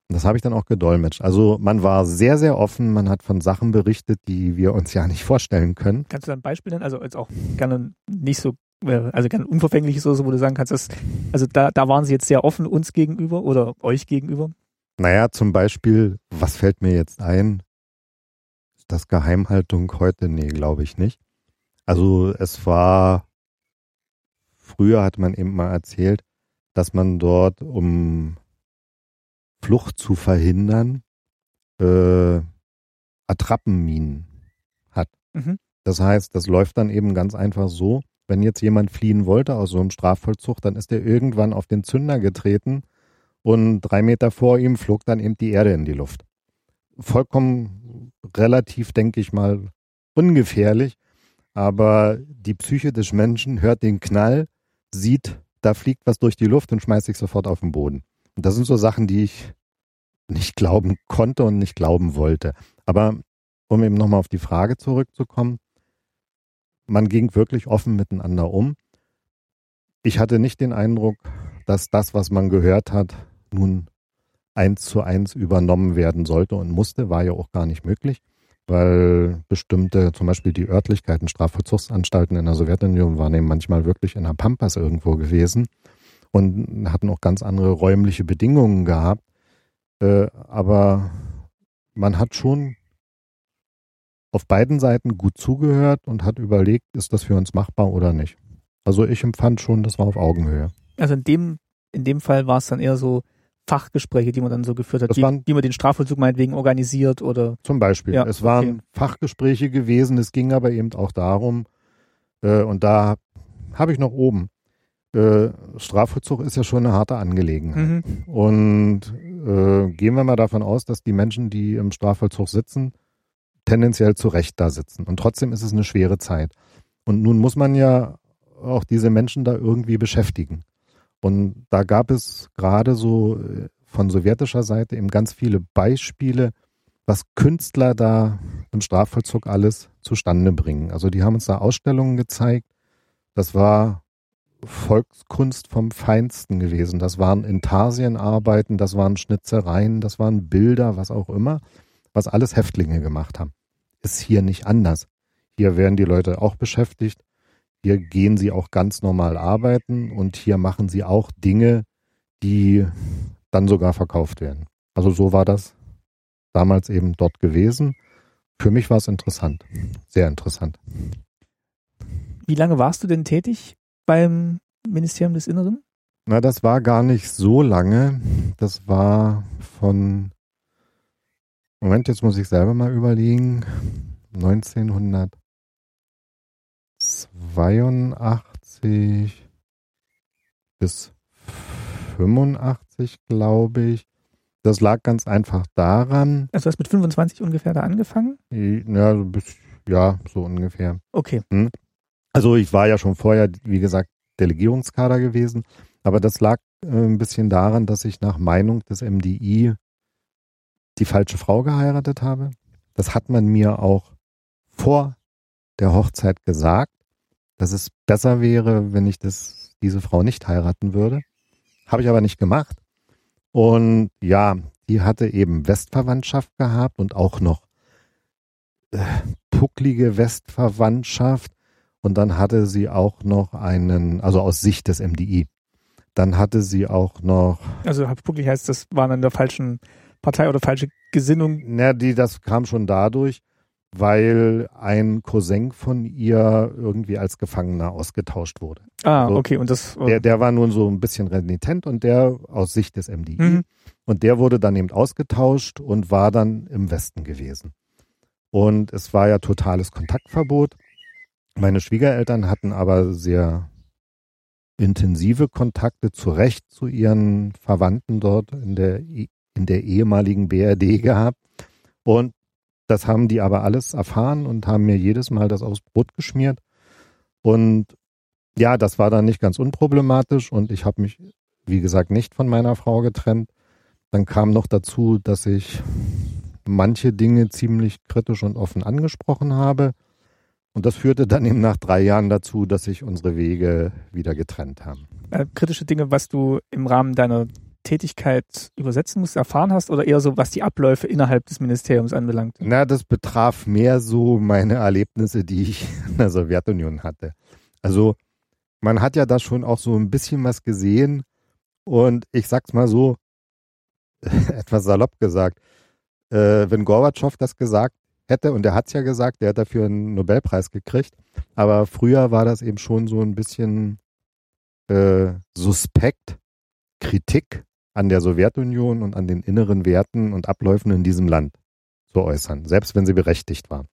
Und das habe ich dann auch gedolmetscht. Also man war sehr, sehr offen, man hat von Sachen berichtet, die wir uns ja nicht vorstellen können. Kannst du da ein Beispiel nennen? Also jetzt auch gerne nicht so, also gerne unverfängliches oder so, wo du sagen kannst, dass, also da, da waren sie jetzt sehr offen uns gegenüber oder euch gegenüber? Naja, zum Beispiel, was fällt mir jetzt ein? Ist das Geheimhaltung heute? Nee, glaube ich nicht. Also es war, früher hat man eben mal erzählt, dass man dort, um Flucht zu verhindern, äh, Attrappenminen hat. Mhm. Das heißt, das läuft dann eben ganz einfach so, wenn jetzt jemand fliehen wollte aus so einem Strafvollzug, dann ist er irgendwann auf den Zünder getreten und drei Meter vor ihm flog dann eben die Erde in die Luft. Vollkommen relativ, denke ich mal, ungefährlich, aber die Psyche des Menschen hört den Knall, sieht, da fliegt was durch die Luft und schmeißt sich sofort auf den Boden. Und das sind so Sachen, die ich nicht glauben konnte und nicht glauben wollte. Aber um eben nochmal auf die Frage zurückzukommen, man ging wirklich offen miteinander um. Ich hatte nicht den Eindruck, dass das, was man gehört hat, nun eins zu eins übernommen werden sollte und musste, war ja auch gar nicht möglich, weil bestimmte, zum Beispiel die Örtlichkeiten, Strafvollzugsanstalten in der Sowjetunion waren eben manchmal wirklich in der Pampas irgendwo gewesen und hatten auch ganz andere räumliche Bedingungen gehabt. Äh, aber man hat schon auf beiden Seiten gut zugehört und hat überlegt, ist das für uns machbar oder nicht. Also ich empfand schon, das war auf Augenhöhe. Also in dem, in dem Fall war es dann eher so Fachgespräche, die man dann so geführt hat, die, waren, die man den Strafvollzug meinetwegen organisiert oder. Zum Beispiel. Ja, es waren okay. Fachgespräche gewesen, es ging aber eben auch darum, äh, und da habe ich noch oben, äh, Strafvollzug ist ja schon eine harte Angelegenheit. Mhm. Und äh, gehen wir mal davon aus, dass die Menschen, die im Strafvollzug sitzen, tendenziell zu Recht da sitzen. Und trotzdem ist es eine schwere Zeit. Und nun muss man ja auch diese Menschen da irgendwie beschäftigen. Und da gab es gerade so äh, von sowjetischer Seite eben ganz viele Beispiele, was Künstler da im Strafvollzug alles zustande bringen. Also die haben uns da Ausstellungen gezeigt. Das war Volkskunst vom Feinsten gewesen. Das waren Intarsienarbeiten, das waren Schnitzereien, das waren Bilder, was auch immer, was alles Häftlinge gemacht haben. Ist hier nicht anders. Hier werden die Leute auch beschäftigt. Hier gehen sie auch ganz normal arbeiten und hier machen sie auch Dinge, die dann sogar verkauft werden. Also so war das damals eben dort gewesen. Für mich war es interessant, sehr interessant. Wie lange warst du denn tätig beim Ministerium des Inneren? Na, das war gar nicht so lange. Das war von, Moment, jetzt muss ich selber mal überlegen, 1982 bis 85, glaube ich. Das lag ganz einfach daran. Also du hast mit 25 ungefähr da angefangen? Ja, ja so ungefähr. Okay. Hm? Also ich war ja schon vorher, wie gesagt, Delegierungskader gewesen, aber das lag äh, ein bisschen daran, dass ich nach Meinung des MDI die falsche Frau geheiratet habe. Das hat man mir auch vor der Hochzeit gesagt, dass es besser wäre, wenn ich das, diese Frau nicht heiraten würde. Habe ich aber nicht gemacht. Und ja, die hatte eben Westverwandtschaft gehabt und auch noch äh, pucklige Westverwandtschaft. Und dann hatte sie auch noch einen, also aus Sicht des MDI. Dann hatte sie auch noch. Also pucklig heißt, das waren an der falschen Partei oder falsche Gesinnung. Na, die, das kam schon dadurch, weil ein Cousin von ihr irgendwie als Gefangener ausgetauscht wurde. Ah, also okay. Und das. Der, der war nun so ein bisschen renitent und der aus Sicht des MDI. Mhm. Und der wurde dann eben ausgetauscht und war dann im Westen gewesen. Und es war ja totales Kontaktverbot. Meine Schwiegereltern hatten aber sehr intensive Kontakte zu Recht zu ihren Verwandten dort in der, in der ehemaligen BRD gehabt. Und das haben die aber alles erfahren und haben mir jedes Mal das aufs Brot geschmiert. Und ja, das war dann nicht ganz unproblematisch und ich habe mich, wie gesagt, nicht von meiner Frau getrennt. Dann kam noch dazu, dass ich manche Dinge ziemlich kritisch und offen angesprochen habe. Und das führte dann eben nach drei Jahren dazu, dass sich unsere Wege wieder getrennt haben. Äh, kritische Dinge, was du im Rahmen deiner Tätigkeit übersetzen musst, erfahren hast oder eher so, was die Abläufe innerhalb des Ministeriums anbelangt? Na, das betraf mehr so meine Erlebnisse, die ich in der Sowjetunion hatte. Also man hat ja da schon auch so ein bisschen was gesehen und ich sag's mal so, [laughs] etwas salopp gesagt, äh, wenn Gorbatschow das gesagt hätte, und er hat's ja gesagt, der hat dafür einen Nobelpreis gekriegt, aber früher war das eben schon so ein bisschen äh, suspekt, Kritik an der Sowjetunion und an den inneren Werten und Abläufen in diesem Land zu äußern, selbst wenn sie berechtigt war.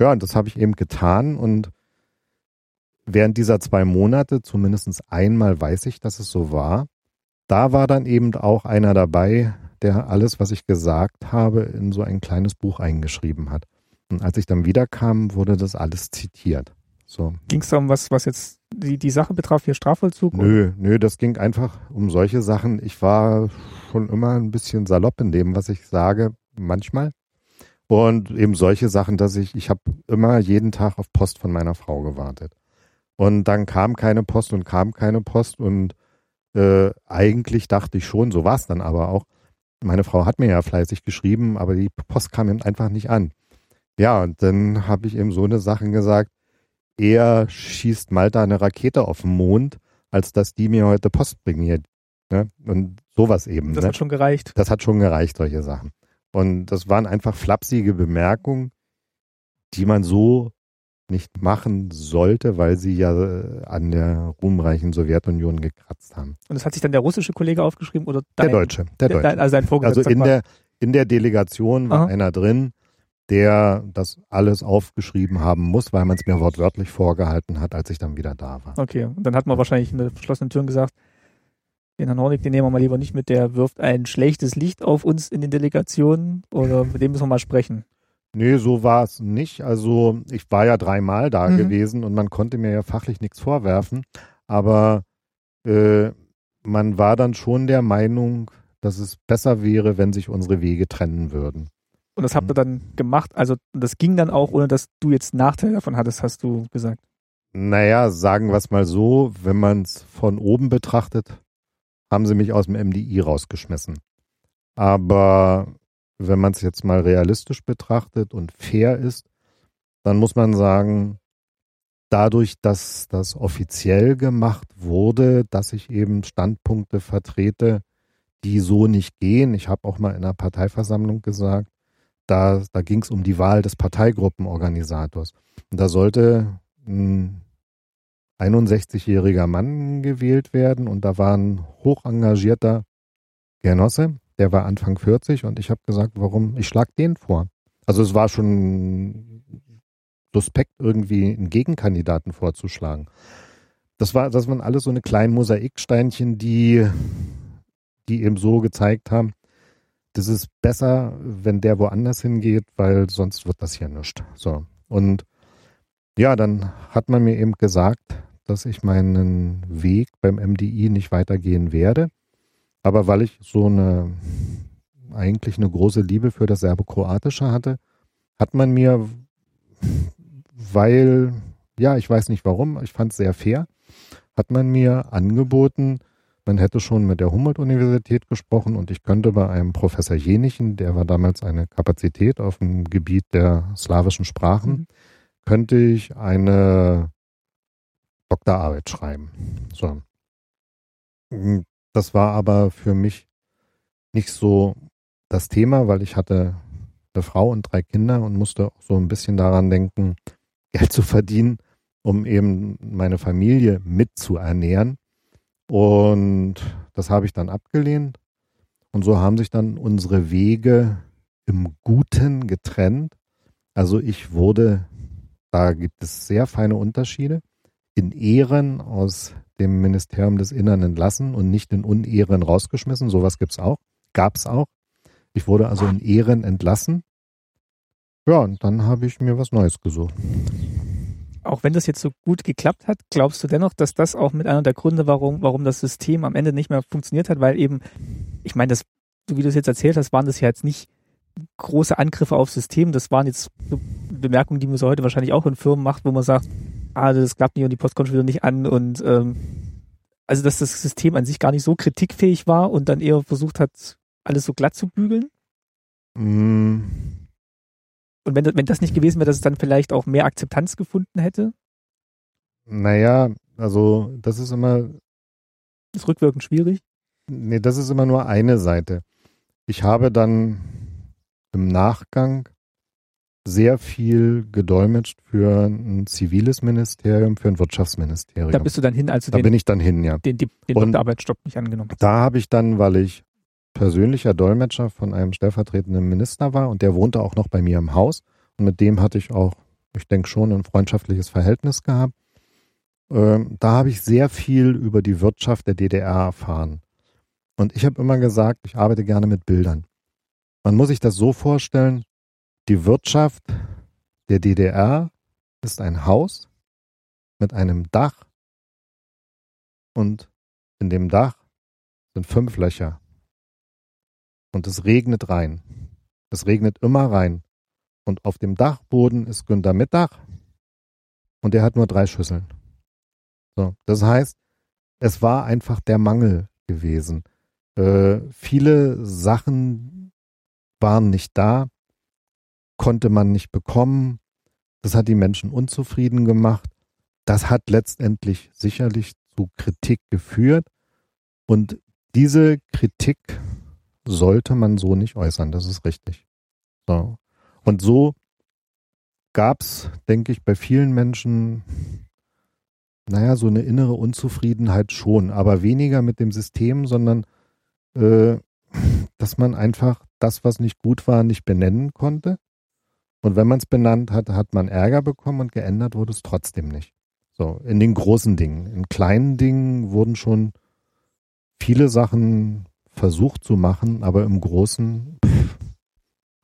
Ja, und das habe ich eben getan und während dieser zwei Monate, zumindest einmal weiß ich, dass es so war, da war dann eben auch einer dabei, der alles, was ich gesagt habe, in so ein kleines Buch eingeschrieben hat. Und als ich dann wiederkam, wurde das alles zitiert. So. Ging es darum, was, was jetzt die, die Sache betraf, hier Strafvollzug? Nö, oder? nö, das ging einfach um solche Sachen. Ich war schon immer ein bisschen salopp in dem, was ich sage, manchmal. Und eben solche Sachen, dass ich, ich habe immer jeden Tag auf Post von meiner Frau gewartet. Und dann kam keine Post und kam keine Post und äh, eigentlich dachte ich schon, so war es dann aber auch. Meine Frau hat mir ja fleißig geschrieben, aber die Post kam eben einfach nicht an. Ja, und dann habe ich eben so eine Sachen gesagt, eher schießt Malta eine Rakete auf den Mond, als dass die mir heute Post bringen hier. Ne? Und sowas eben. Das ne? hat schon gereicht. Das hat schon gereicht, solche Sachen. Und das waren einfach flapsige Bemerkungen, die man so nicht machen sollte, weil sie ja äh, an der ruhmreichen Sowjetunion gekratzt haben. Und das hat sich dann der russische Kollege aufgeschrieben oder dein, der Deutsche? Der Deutsche. Also, sein Vorgesetzter also in der in der Delegation war Aha. einer drin, der das alles aufgeschrieben haben muss, weil man es mir wortwörtlich vorgehalten hat, als ich dann wieder da war. Okay, und dann hat man wahrscheinlich in der verschlossenen Türen gesagt, den Herrn Hornig, den nehmen wir mal lieber nicht mit, der wirft ein schlechtes Licht auf uns in den Delegationen oder mit dem müssen wir mal sprechen. Nee, so war es nicht. Also ich war ja dreimal da mhm. gewesen und man konnte mir ja fachlich nichts vorwerfen. Aber äh, man war dann schon der Meinung, dass es besser wäre, wenn sich unsere Wege trennen würden. Und das habt ihr dann gemacht? Also das ging dann auch, ohne dass du jetzt Nachteile davon hattest, hast du gesagt. Naja, sagen wir es mal so, wenn man es von oben betrachtet, haben sie mich aus dem MDI rausgeschmissen. Aber wenn man es jetzt mal realistisch betrachtet und fair ist, dann muss man sagen, dadurch, dass das offiziell gemacht wurde, dass ich eben Standpunkte vertrete, die so nicht gehen. Ich habe auch mal in einer Parteiversammlung gesagt, da, da ging es um die Wahl des Parteigruppenorganisators. Und da sollte ein 61-jähriger Mann gewählt werden und da war ein hoch engagierter Genosse, der war Anfang 40 und ich habe gesagt, warum, ich schlag den vor. Also es war schon suspekt, irgendwie einen Gegenkandidaten vorzuschlagen. Das war, das waren alles so eine kleinen Mosaiksteinchen, die, die eben so gezeigt haben, das ist besser, wenn der woanders hingeht, weil sonst wird das hier nichts. So. Und ja, dann hat man mir eben gesagt, dass ich meinen Weg beim MDI nicht weitergehen werde. Aber weil ich so eine eigentlich eine große Liebe für das Serbo-Kroatische hatte, hat man mir, weil, ja, ich weiß nicht warum, ich fand es sehr fair, hat man mir angeboten, Man hätte schon mit der Humboldt-Universität gesprochen und ich könnte bei einem Professor Jenichen, der war damals eine Kapazität auf dem Gebiet der slawischen Sprachen, mhm. könnte ich eine Doktorarbeit schreiben. So. Das war aber für mich nicht so das Thema, weil ich hatte eine Frau und drei Kinder und musste auch so ein bisschen daran denken, Geld zu verdienen, um eben meine Familie mitzuernähren. Und das habe ich dann abgelehnt. Und so haben sich dann unsere Wege im Guten getrennt. Also ich wurde, da gibt es sehr feine Unterschiede, in Ehren aus dem Ministerium des Innern entlassen und nicht in Unehren rausgeschmissen. Sowas gibt's auch, gab's auch. Ich wurde also in Ehren entlassen. Ja, und dann habe ich mir was Neues gesucht auch wenn das jetzt so gut geklappt hat, glaubst du dennoch, dass das auch mit einer der Gründe, warum, warum das System am Ende nicht mehr funktioniert hat, weil eben, ich meine, das, so wie du es jetzt erzählt hast, waren das ja jetzt nicht große Angriffe aufs System, das waren jetzt Bemerkungen, die man so heute wahrscheinlich auch in Firmen macht, wo man sagt, ah, das klappt nicht und die Post kommt wieder nicht an und ähm, also dass das System an sich gar nicht so kritikfähig war und dann eher versucht hat, alles so glatt zu bügeln? Mm und wenn, wenn das nicht gewesen wäre, dass es dann vielleicht auch mehr Akzeptanz gefunden hätte? Naja, also das ist immer. Ist rückwirkend schwierig? Nee, das ist immer nur eine Seite. Ich habe dann im Nachgang sehr viel gedolmetscht für ein ziviles Ministerium, für ein Wirtschaftsministerium. Da bist du dann hin, als du da den, bin ich dann hin, ja. den, den, den Doktorarbeitsstopp nicht angenommen hast. Da habe ich dann, weil ich persönlicher Dolmetscher von einem stellvertretenden Minister war und der wohnte auch noch bei mir im Haus. Und mit dem hatte ich auch, ich denke schon, ein freundschaftliches Verhältnis gehabt. Ähm, da habe ich sehr viel über die Wirtschaft der DDR erfahren. Und ich habe immer gesagt, ich arbeite gerne mit Bildern. Man muss sich das so vorstellen, die Wirtschaft der DDR ist ein Haus mit einem Dach und in dem Dach sind fünf Löcher. Und es regnet rein. Es regnet immer rein. Und auf dem Dachboden ist Günter Mittag und der hat nur drei Schüsseln. So, das heißt, es war einfach der Mangel gewesen. Äh, viele Sachen waren nicht da, konnte man nicht bekommen. Das hat die Menschen unzufrieden gemacht. Das hat letztendlich sicherlich zu Kritik geführt. Und diese Kritik sollte man so nicht äußern, das ist richtig. So. Und so gab es, denke ich, bei vielen Menschen, naja, so eine innere Unzufriedenheit schon, aber weniger mit dem System, sondern äh, dass man einfach das, was nicht gut war, nicht benennen konnte. Und wenn man es benannt hat, hat man Ärger bekommen und geändert wurde es trotzdem nicht. So, in den großen Dingen. In kleinen Dingen wurden schon viele Sachen versucht zu machen, aber im Großen pff,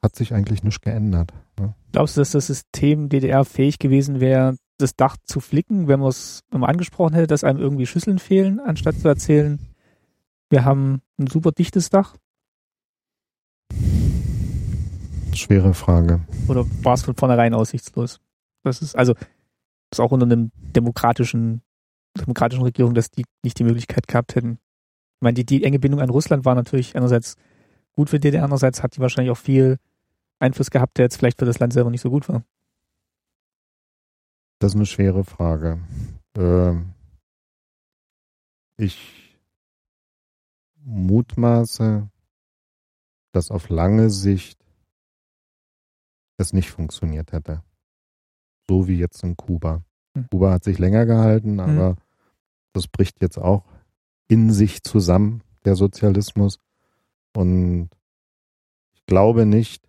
hat sich eigentlich nichts geändert. Ne? Glaubst du, dass das System DDR fähig gewesen wäre, das Dach zu flicken, wenn man es angesprochen hätte, dass einem irgendwie Schüsseln fehlen, anstatt zu erzählen, wir haben ein super dichtes Dach? Schwere Frage. Oder war es von vornherein aussichtslos? Das ist also das ist auch unter einem demokratischen demokratischen Regierung, dass die nicht die Möglichkeit gehabt hätten, ich meine, die, die enge Bindung an Russland war natürlich einerseits gut für DDR, andererseits hat die wahrscheinlich auch viel Einfluss gehabt, der jetzt vielleicht für das Land selber nicht so gut war. Das ist eine schwere Frage. Ähm, ich mutmaße, dass auf lange Sicht es nicht funktioniert hätte. So wie jetzt in Kuba. Hm. Kuba hat sich länger gehalten, hm. aber hm. das bricht jetzt auch in sich zusammen, der Sozialismus. Und ich glaube nicht,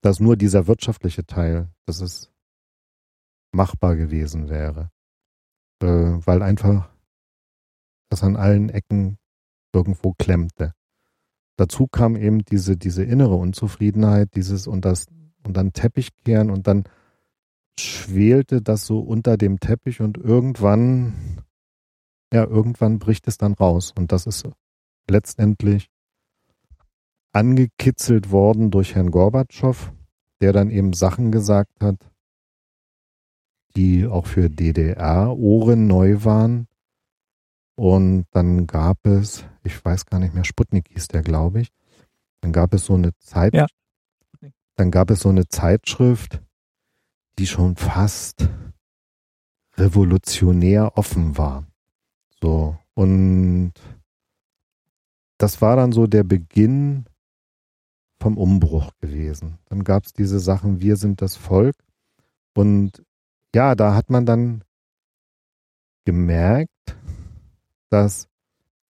dass nur dieser wirtschaftliche Teil, dass es machbar gewesen wäre. Äh, weil einfach das an allen Ecken irgendwo klemmte. Dazu kam eben diese, diese innere Unzufriedenheit, dieses und das und dann Teppich kehren und dann schwelte das so unter dem Teppich und irgendwann ja, irgendwann bricht es dann raus. Und das ist letztendlich angekitzelt worden durch Herrn Gorbatschow, der dann eben Sachen gesagt hat, die auch für DDR-Ohren neu waren. Und dann gab es, ich weiß gar nicht mehr, Sputnik hieß der, glaube ich. Dann gab es so eine Zeit, Ja. dann gab es so eine Zeitschrift, die schon fast revolutionär offen war. So. Und das war dann so der Beginn vom Umbruch gewesen. Dann gab es diese Sachen, wir sind das Volk. Und ja, da hat man dann gemerkt, dass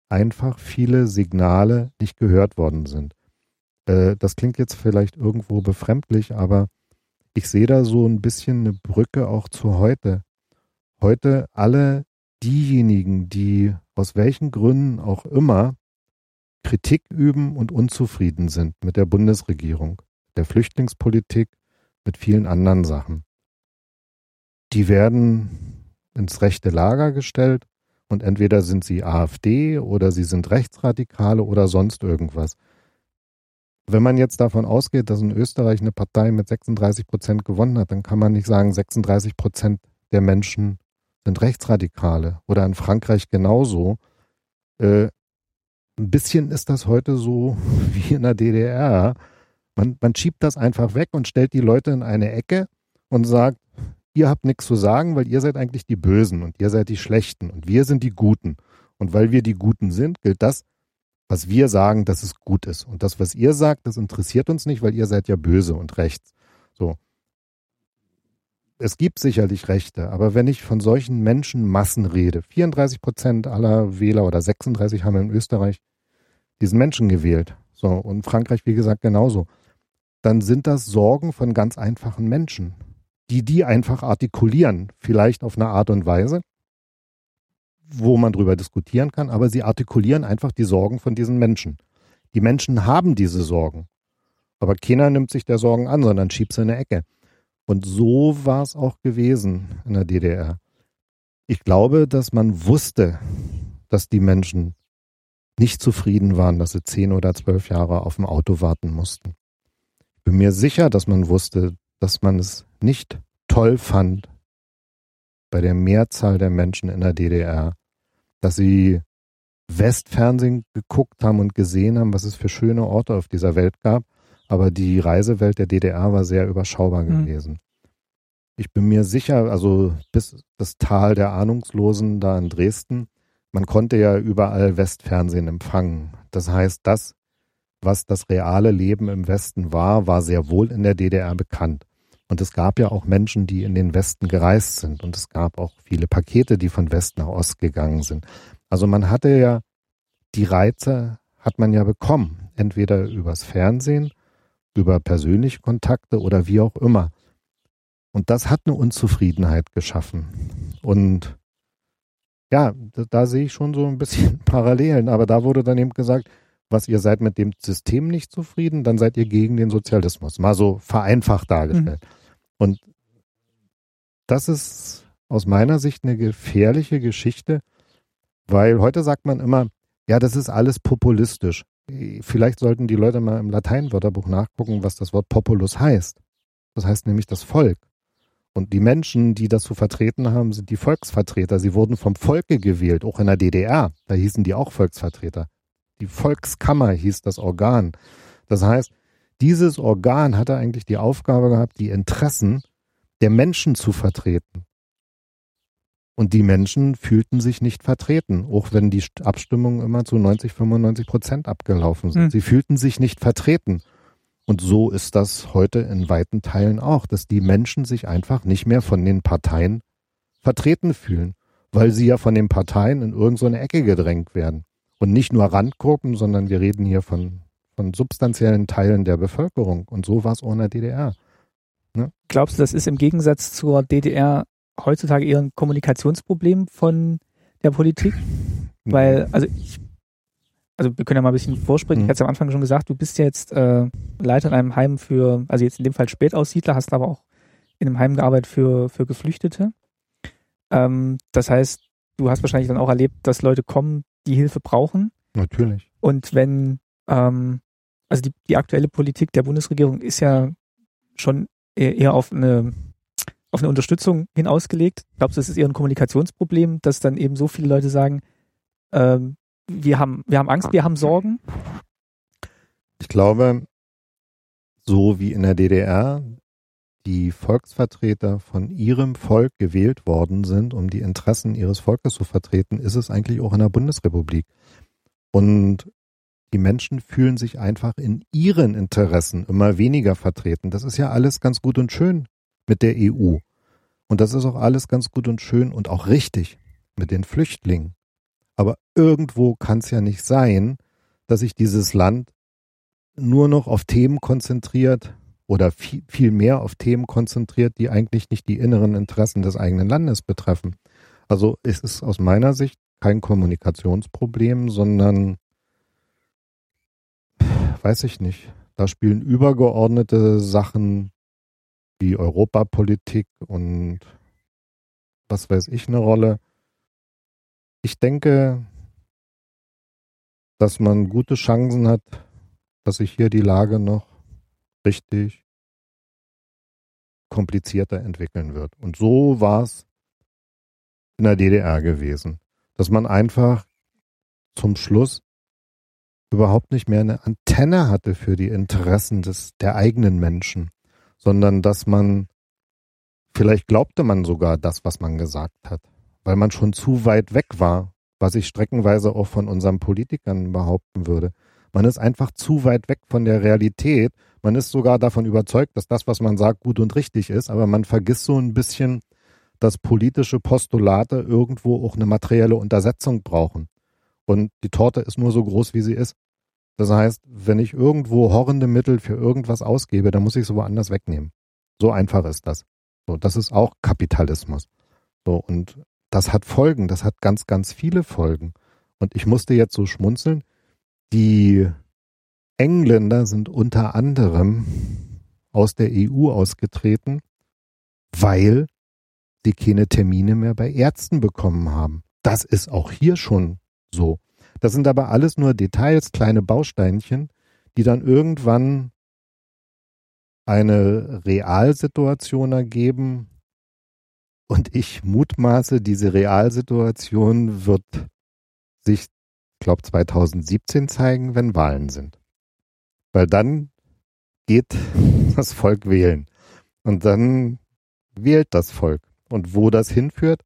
einfach viele Signale nicht gehört worden sind. Äh, das klingt jetzt vielleicht irgendwo befremdlich, aber ich sehe da so ein bisschen eine Brücke auch zu heute. Heute alle diejenigen, die aus welchen Gründen auch immer Kritik üben und unzufrieden sind mit der Bundesregierung, der Flüchtlingspolitik, mit vielen anderen Sachen. Die werden ins rechte Lager gestellt und entweder sind sie AfD oder sie sind Rechtsradikale oder sonst irgendwas. Wenn man jetzt davon ausgeht, dass in Österreich eine Partei mit 36 Prozent gewonnen hat, dann kann man nicht sagen, 36 Prozent der Menschen sind Rechtsradikale oder in Frankreich genauso. Äh, ein bisschen ist das heute so [laughs] wie in der DDR. Man, man schiebt das einfach weg und stellt die Leute in eine Ecke und sagt, ihr habt nichts zu sagen, weil ihr seid eigentlich die Bösen und ihr seid die Schlechten und wir sind die Guten. Und weil wir die Guten sind, gilt das, was wir sagen, dass es gut ist. Und das, was ihr sagt, das interessiert uns nicht, weil ihr seid ja böse und rechts. So. Es gibt sicherlich Rechte, aber wenn ich von solchen Menschenmassen rede, 34 Prozent aller Wähler oder 36 haben in Österreich diesen Menschen gewählt. So. Und Frankreich, wie gesagt, genauso. Dann sind das Sorgen von ganz einfachen Menschen, die die einfach artikulieren. Vielleicht auf eine Art und Weise, wo man drüber diskutieren kann, aber sie artikulieren einfach die Sorgen von diesen Menschen. Die Menschen haben diese Sorgen. Aber keiner nimmt sich der Sorgen an, sondern schiebt sie in eine Ecke. Und so war es auch gewesen in der DDR. Ich glaube, dass man wusste, dass die Menschen nicht zufrieden waren, dass sie zehn oder zwölf Jahre auf dem Auto warten mussten. Ich bin mir sicher, dass man wusste, dass man es nicht toll fand bei der Mehrzahl der Menschen in der DDR, dass sie Westfernsehen geguckt haben und gesehen haben, was es für schöne Orte auf dieser Welt gab, aber die Reisewelt der DDR war sehr überschaubar Mhm. gewesen. Ich bin mir sicher, also bis das Tal der Ahnungslosen da in Dresden, man konnte ja überall Westfernsehen empfangen. Das heißt, das, was das reale Leben im Westen war, war sehr wohl in der DDR bekannt. Und es gab ja auch Menschen, die in den Westen gereist sind. Und es gab auch viele Pakete, die von West nach Ost gegangen sind. Also man hatte ja, die Reize hat man ja bekommen. Entweder übers Fernsehen, über persönliche Kontakte oder wie auch immer. Und das hat eine Unzufriedenheit geschaffen. Und ja, da, da sehe ich schon so ein bisschen [laughs] Parallelen. Aber da wurde dann eben gesagt, was ihr seid mit dem System nicht zufrieden, dann seid ihr gegen den Sozialismus. Mal so vereinfacht dargestellt. Und das ist aus meiner Sicht eine gefährliche Geschichte, weil heute sagt man immer, ja, das ist alles populistisch. Vielleicht sollten die Leute mal im Lateinwörterbuch nachgucken, was das Wort Populus heißt. Das heißt nämlich das Volk. Und die Menschen, die das zu vertreten haben, sind die Volksvertreter. Sie wurden vom Volke gewählt, auch in der DDR. Da hießen die auch Volksvertreter. Die Volkskammer hieß das Organ. Das heißt, dieses Organ hatte eigentlich die Aufgabe gehabt, die Interessen der Menschen zu vertreten. Und die Menschen fühlten sich nicht vertreten, auch wenn die Abstimmungen immer zu 90, 95 Prozent abgelaufen sind. Hm. Sie fühlten sich nicht vertreten. Und so ist das heute in weiten Teilen auch, dass die Menschen sich einfach nicht mehr von den Parteien vertreten fühlen, weil sie ja von den Parteien in irgendeine so eine Ecke gedrängt werden. Und nicht nur Randgruppen, sondern wir reden hier von, von substanziellen Teilen der Bevölkerung. Und so war es auch in der DDR. Glaubst du, das ist im Gegensatz zur DDR heutzutage eher ein Kommunikationsproblem von der Politik? [laughs] Weil, also ich, also wir können ja mal ein bisschen vorspringen. Ich Mhm. hatte es am Anfang schon gesagt, du bist ja jetzt äh, Leiter in einem Heim für, also jetzt in dem Fall Spätaussiedler, hast aber auch in einem Heim gearbeitet für, für Geflüchtete. Ähm, das heißt, du hast wahrscheinlich dann auch erlebt, dass Leute kommen, die Hilfe brauchen. Natürlich. Und wenn, ähm, also die, die aktuelle Politik der Bundesregierung ist ja schon eher, eher auf eine auf eine Unterstützung hin. Glaubst du, es ist eher ein Kommunikationsproblem, dass dann eben so viele Leute sagen, ähm, wir haben, wir haben Angst, wir haben Sorgen? Ich glaube, so wie in der DDR die Volksvertreter von ihrem Volk gewählt worden sind, um die Interessen ihres Volkes zu vertreten, ist es eigentlich auch in der Bundesrepublik. Und die Menschen fühlen sich einfach in ihren Interessen immer weniger vertreten. Das ist ja alles ganz gut und schön mit der EU. Und das ist auch alles ganz gut und schön und auch richtig mit den Flüchtlingen. Aber irgendwo kann es ja nicht sein, dass sich dieses Land nur noch auf Themen konzentriert oder viel, viel mehr auf Themen konzentriert, die eigentlich nicht die inneren Interessen des eigenen Landes betreffen. Also es ist aus meiner Sicht kein Kommunikationsproblem, sondern weiß ich nicht. Da spielen übergeordnete Sachen wie Europapolitik und was weiß ich eine Rolle. Ich denke, dass man gute Chancen hat, dass sich hier die Lage noch richtig komplizierter entwickeln wird. Und so war es in der DDR gewesen, dass man einfach zum Schluss überhaupt nicht mehr eine Antenne hatte für die Interessen des, der eigenen Menschen, sondern dass man, vielleicht glaubte man sogar das, was man gesagt hat, weil man schon zu weit weg war, was ich streckenweise auch von unseren Politikern behaupten würde. Man ist einfach zu weit weg von der Realität. Man ist sogar davon überzeugt, dass das, was man sagt, gut und richtig ist, aber man vergisst so ein bisschen, dass politische Postulate irgendwo auch eine materielle Untersetzung brauchen. Und die Torte ist nur so groß, wie sie ist. Das heißt, wenn ich irgendwo horrende Mittel für irgendwas ausgebe, dann muss ich es woanders wegnehmen. So einfach ist das. So, das ist auch Kapitalismus. So, und das hat Folgen, das hat ganz, ganz viele Folgen. Und ich musste jetzt so schmunzeln. Die Engländer sind unter anderem aus der EU ausgetreten, weil sie keine Termine mehr bei Ärzten bekommen haben. Das ist auch hier schon so. Das sind aber alles nur Details, kleine Bausteinchen, die dann irgendwann eine Realsituation ergeben. Und ich mutmaße, diese Realsituation wird sich, ich glaube, 2017 zeigen, wenn Wahlen sind. Weil dann geht [laughs] das Volk wählen. Und dann wählt das Volk. Und wo das hinführt,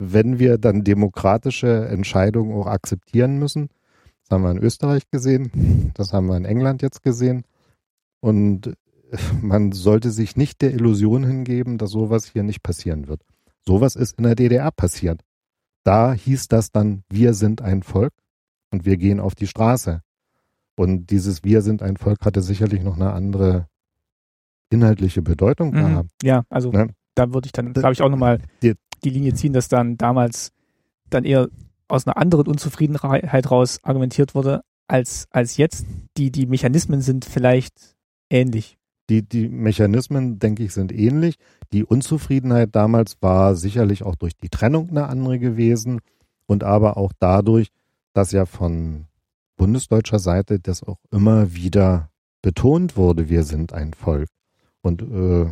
wenn wir dann demokratische Entscheidungen auch akzeptieren müssen. Das haben wir in Österreich gesehen, das haben wir in England jetzt gesehen. Und man sollte sich nicht der Illusion hingeben, dass sowas hier nicht passieren wird. Sowas ist in der DDR passiert. Da hieß das dann, wir sind ein Volk und wir gehen auf die Straße. Und dieses Wir sind ein Volk hatte sicherlich noch eine andere inhaltliche Bedeutung mhm. gehabt. Ja, also ne? da würde ich dann, glaube ich, auch nochmal die, Linie ziehen, dass dann damals dann eher aus einer anderen Unzufriedenheit raus argumentiert wurde, als, als jetzt. Die, die Mechanismen sind vielleicht ähnlich. Die, die Mechanismen, denke ich, sind ähnlich. Die Unzufriedenheit damals war sicherlich auch durch die Trennung eine andere gewesen und aber auch dadurch, dass ja von bundesdeutscher Seite das auch immer wieder betont wurde, wir sind ein Volk. Und äh,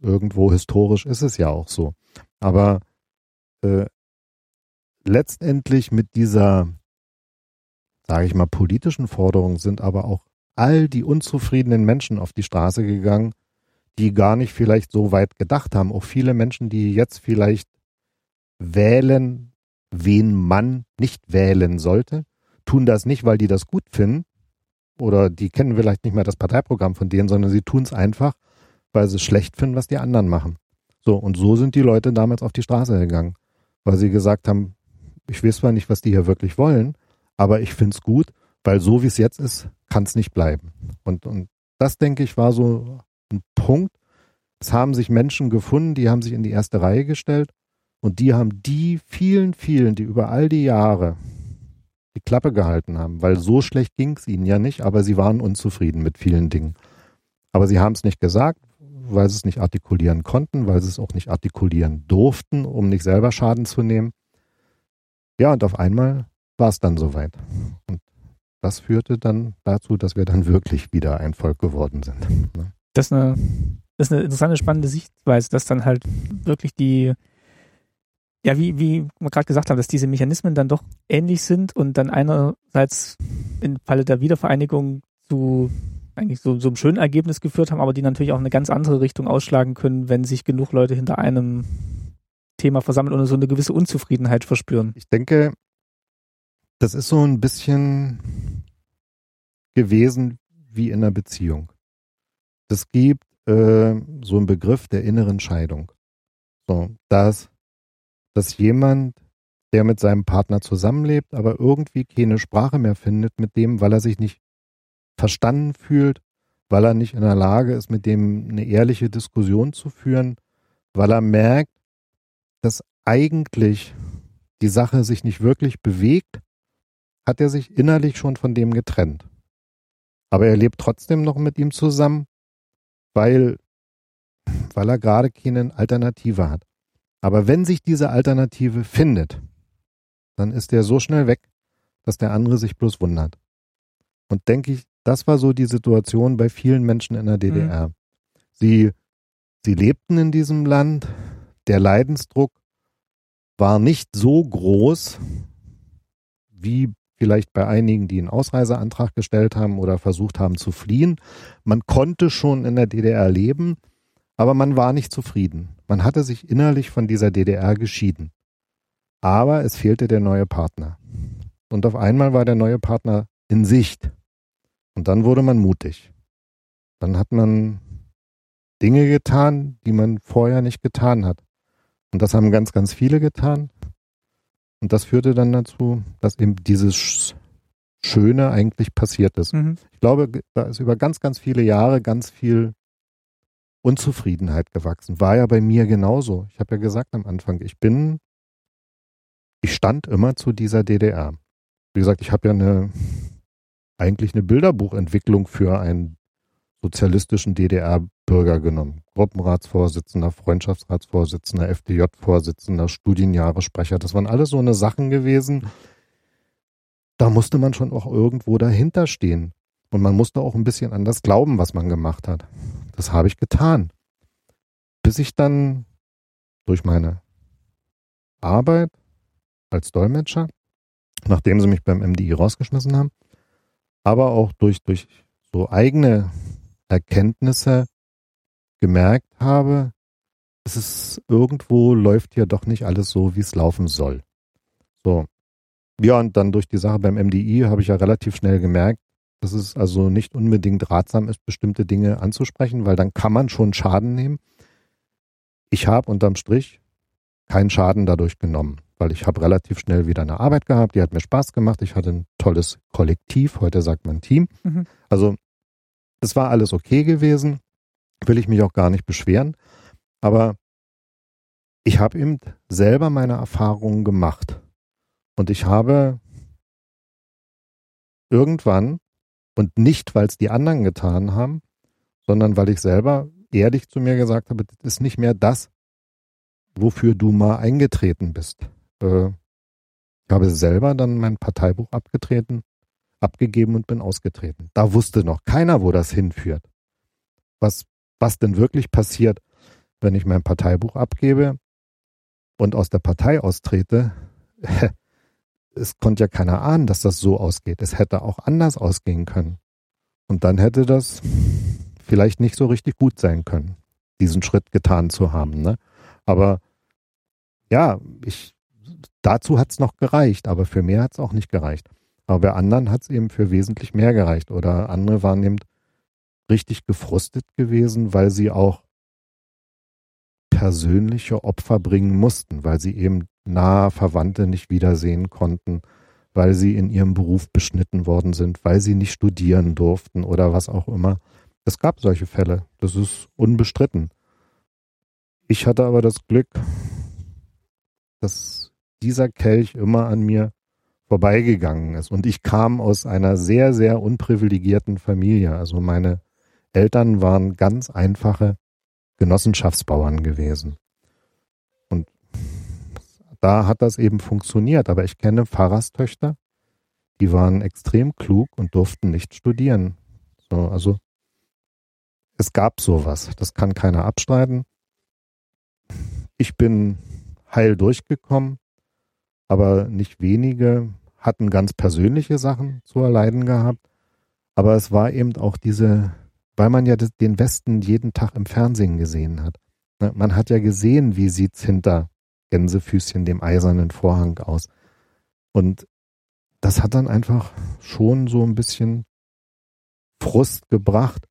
irgendwo historisch ist es ja auch so. Aber äh, letztendlich mit dieser, sage ich mal, politischen Forderung sind aber auch all die unzufriedenen Menschen auf die Straße gegangen, die gar nicht vielleicht so weit gedacht haben. Auch viele Menschen, die jetzt vielleicht wählen, wen man nicht wählen sollte, tun das nicht, weil die das gut finden oder die kennen vielleicht nicht mehr das Parteiprogramm von denen, sondern sie tun es einfach, weil sie es schlecht finden, was die anderen machen. So, und so sind die Leute damals auf die Straße gegangen weil sie gesagt haben, ich weiß zwar nicht, was die hier wirklich wollen, aber ich finde es gut, weil so wie es jetzt ist, kann es nicht bleiben. Und, und das, denke ich, war so ein Punkt. Es haben sich Menschen gefunden, die haben sich in die erste Reihe gestellt und die haben die vielen, vielen, die über all die Jahre die Klappe gehalten haben, weil so schlecht ging es ihnen ja nicht, aber sie waren unzufrieden mit vielen Dingen. Aber sie haben es nicht gesagt, weil sie es nicht artikulieren konnten, weil sie es auch nicht artikulieren durften, um nicht selber Schaden zu nehmen. Ja, und auf einmal war es dann soweit. Und das führte dann dazu, dass wir dann wirklich wieder ein Volk geworden sind. Ne? Das ist, eine, das, ist, eine, interessante, spannende Sichtweise, dass dann halt wirklich die, ja, wie, wie wir gerade gesagt haben, dass diese Mechanismen dann doch ähnlich sind und dann einerseits im Falle der Wiedervereinigung zu eigentlich so, so einem schönen Ergebnis geführt haben, aber die natürlich auch eine ganz andere Richtung ausschlagen können, wenn sich genug Leute hinter einem Thema versammeln und so eine gewisse Unzufriedenheit verspüren. Ich denke, das ist so ein bisschen gewesen wie in einer Beziehung. Es gibt äh, so einen Begriff der inneren Scheidung. So, dass, dass jemand, der mit seinem Partner zusammenlebt, aber irgendwie keine Sprache mehr findet mit dem, weil er sich nicht verstanden fühlt, weil er nicht in der Lage ist, mit dem eine ehrliche Diskussion zu führen, weil er merkt, dass eigentlich die Sache sich nicht wirklich bewegt, hat er sich innerlich schon von dem getrennt. Aber er lebt trotzdem noch mit ihm zusammen, weil, weil er gerade keine Alternative hat. Aber wenn sich diese Alternative findet, dann ist er so schnell weg, dass der andere sich bloß wundert. Und denke ich, das war so die Situation bei vielen Menschen in der DDR. Mhm. Sie, sie lebten in diesem Land, der Leidensdruck war nicht so groß wie vielleicht bei einigen, die einen Ausreiseantrag gestellt haben oder versucht haben zu fliehen. Man konnte schon in der DDR leben, aber man war nicht zufrieden. Man hatte sich innerlich von dieser DDR geschieden. Aber es fehlte der neue Partner. Und auf einmal war der neue Partner in Sicht. Und dann wurde man mutig. Dann hat man Dinge getan, die man vorher nicht getan hat. Und das haben ganz, ganz viele getan. Und das führte dann dazu, dass eben dieses Schöne eigentlich passiert ist. Mhm. Ich glaube, da ist über ganz, ganz viele Jahre ganz viel Unzufriedenheit gewachsen. War ja bei mir genauso. Ich habe ja gesagt am Anfang, ich bin, ich stand immer zu dieser DDR. Wie gesagt, ich habe ja eine, eigentlich eine Bilderbuchentwicklung für einen sozialistischen DDR-Bürger genommen. Gruppenratsvorsitzender, Freundschaftsratsvorsitzender, FDJ-Vorsitzender, Studienjahresprecher. Das waren alles so eine Sachen gewesen. Da musste man schon auch irgendwo dahinter stehen. Und man musste auch ein bisschen an das glauben, was man gemacht hat. Das habe ich getan. Bis ich dann durch meine Arbeit als Dolmetscher, nachdem sie mich beim MDI rausgeschmissen haben, aber auch durch, durch so eigene Erkenntnisse gemerkt habe, es ist irgendwo läuft ja doch nicht alles so, wie es laufen soll. So. Ja, und dann durch die Sache beim MDI habe ich ja relativ schnell gemerkt, dass es also nicht unbedingt ratsam ist, bestimmte Dinge anzusprechen, weil dann kann man schon Schaden nehmen. Ich habe unterm Strich keinen Schaden dadurch genommen, weil ich habe relativ schnell wieder eine Arbeit gehabt, die hat mir Spaß gemacht, ich hatte ein tolles Kollektiv, heute sagt man Team. Mhm. Also es war alles okay gewesen, will ich mich auch gar nicht beschweren, aber ich habe eben selber meine Erfahrungen gemacht und ich habe irgendwann und nicht, weil es die anderen getan haben, sondern weil ich selber ehrlich zu mir gesagt habe, das ist nicht mehr das, wofür du mal eingetreten bist. Äh, habe selber dann mein Parteibuch abgetreten abgegeben und bin ausgetreten. Da wusste noch keiner, wo das hinführt. Was, was denn wirklich passiert, wenn ich mein Parteibuch abgebe und aus der Partei austrete. [laughs] Es konnte ja keiner ahnen, dass das so ausgeht. Es hätte auch anders ausgehen können. Und dann hätte das vielleicht nicht so richtig gut sein können, diesen Schritt getan zu haben. Ne? Aber ja, ich, dazu hat es noch gereicht, aber für mehr hat es auch nicht gereicht. Aber bei anderen hat es eben für wesentlich mehr gereicht. Oder andere waren eben richtig gefrustet gewesen, weil sie auch persönliche Opfer bringen mussten, weil sie eben nahe Verwandte nicht wiedersehen konnten, weil sie in ihrem Beruf beschnitten worden sind, weil sie nicht studieren durften oder was auch immer. Es gab solche Fälle, das ist unbestritten. Ich hatte aber das Glück, dass dieser Kelch immer an mir vorbeigegangen ist. Und ich kam aus einer sehr, sehr unprivilegierten Familie. Also meine Eltern waren ganz einfache Genossenschaftsbauern gewesen. Und da hat das eben funktioniert. Aber ich kenne Pfarrerstöchter, die waren extrem klug und durften nicht studieren. So, also es gab sowas. Das kann keiner abstreiten. Ich bin heil durchgekommen, aber nicht wenige hatten ganz persönliche Sachen zu erleiden gehabt. Aber es war eben auch diese, weil man ja den Westen jeden Tag im Fernsehen gesehen hat. Ne, man hat ja gesehen, wie sieht's hinter Gänsefüßchen dem eisernen Vorhang aus. Und das hat dann einfach schon so ein bisschen Frust gebracht.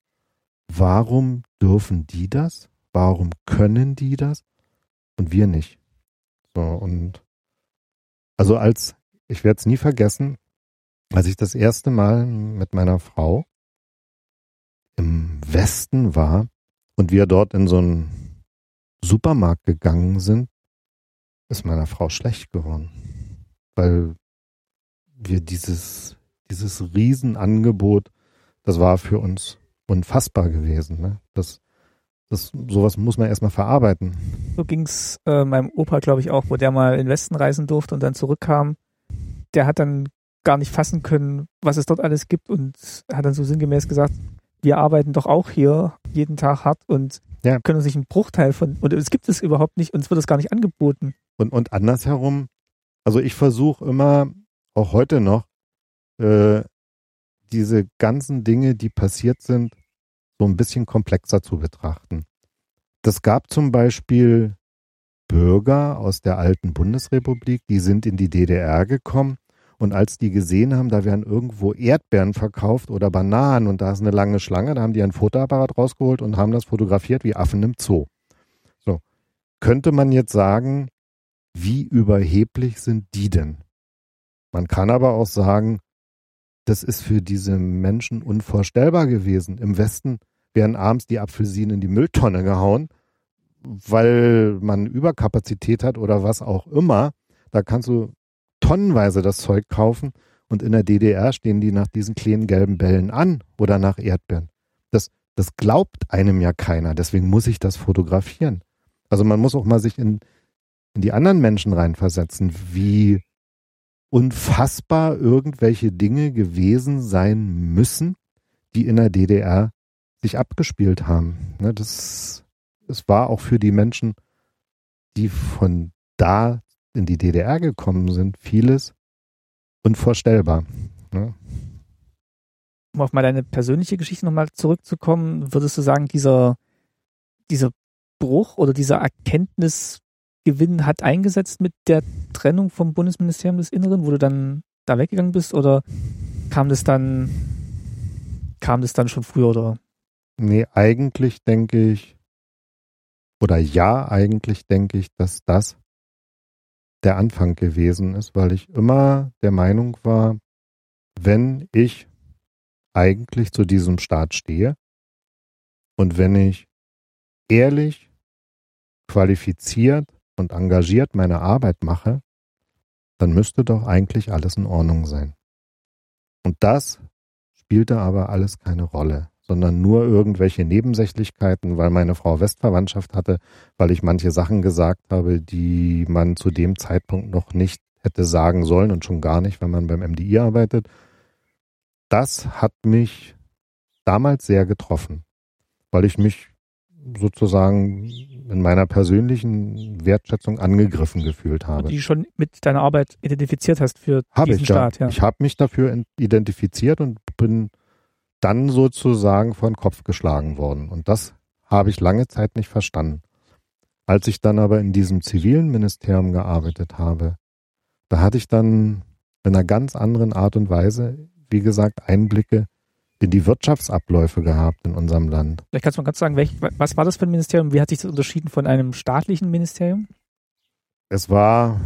Warum dürfen die das? Warum können die das? Und wir nicht. So, und also als, ich werde es nie vergessen, als ich das erste Mal mit meiner Frau im Westen war und wir dort in so einen Supermarkt gegangen sind, ist meiner Frau schlecht geworden. Weil wir dieses, dieses Riesenangebot, das war für uns unfassbar gewesen. Ne? Das, das, sowas muss man erstmal verarbeiten. So ging's äh, meinem Opa, glaube ich, auch, wo der mal in den Westen reisen durfte und dann zurückkam. Der hat dann gar nicht fassen können, was es dort alles gibt und hat dann so sinngemäß gesagt, wir arbeiten doch auch hier jeden Tag hart und ja. können uns nicht einen Bruchteil von, und es gibt es überhaupt nicht, uns wird es gar nicht angeboten. Und, und andersherum, also ich versuche immer, auch heute noch, äh, diese ganzen Dinge, die passiert sind, so ein bisschen komplexer zu betrachten. Das gab zum Beispiel Bürger aus der alten Bundesrepublik, die sind in die DDR gekommen und als die gesehen haben, da werden irgendwo Erdbeeren verkauft oder Bananen und da ist eine lange Schlange, da haben die ein Fotoapparat rausgeholt und haben das fotografiert wie Affen im Zoo. So. Könnte man jetzt sagen, wie überheblich sind die denn? Man kann aber auch sagen, das ist für diese Menschen unvorstellbar gewesen. Im Westen werden abends die Apfelsinen in die Mülltonne gehauen, weil man Überkapazität hat oder was auch immer. Da kannst du tonnenweise das Zeug kaufen und in der DDR stehen die nach diesen kleinen gelben Bällen an oder nach Erdbeeren. Das, das glaubt einem ja keiner, deswegen muss ich das fotografieren. Also man muss auch mal sich in, in die anderen Menschen reinversetzen, wie unfassbar irgendwelche Dinge gewesen sein müssen, die in der DDR sich abgespielt haben. Ne, das, das war auch für die Menschen, die von da in die DDR gekommen sind, vieles unvorstellbar. Ne? Um auf mal deine persönliche Geschichte nochmal zurückzukommen, würdest du sagen, dieser, dieser Bruch oder dieser Erkenntnis Gewinn hat eingesetzt mit der Trennung vom Bundesministerium des Inneren, wo du dann da weggegangen bist oder kam das dann, kam das dann schon früher oder? Nee, eigentlich denke ich, oder ja, eigentlich denke ich, dass das der Anfang gewesen ist, weil ich immer der Meinung war, wenn ich eigentlich zu diesem Staat stehe und wenn ich ehrlich, qualifiziert und engagiert meine Arbeit mache, dann müsste doch eigentlich alles in Ordnung sein. Und das spielte aber alles keine Rolle, sondern nur irgendwelche Nebensächlichkeiten, weil meine Frau Westverwandtschaft hatte, weil ich manche Sachen gesagt habe, die man zu dem Zeitpunkt noch nicht hätte sagen sollen und schon gar nicht, wenn man beim MDI arbeitet. Das hat mich damals sehr getroffen, weil ich mich sozusagen in meiner persönlichen Wertschätzung angegriffen gefühlt habe. Und die schon mit deiner Arbeit identifiziert hast für habe diesen ich, Staat. Ja. Ich habe mich dafür identifiziert und bin dann sozusagen vor den Kopf geschlagen worden. Und das habe ich lange Zeit nicht verstanden. Als ich dann aber in diesem zivilen Ministerium gearbeitet habe, da hatte ich dann in einer ganz anderen Art und Weise, wie gesagt, Einblicke in die Wirtschaftsabläufe gehabt in unserem Land. Vielleicht kannst du mal ganz sagen, welch, was war das für ein Ministerium? Wie hat sich das unterschieden von einem staatlichen Ministerium? Es war,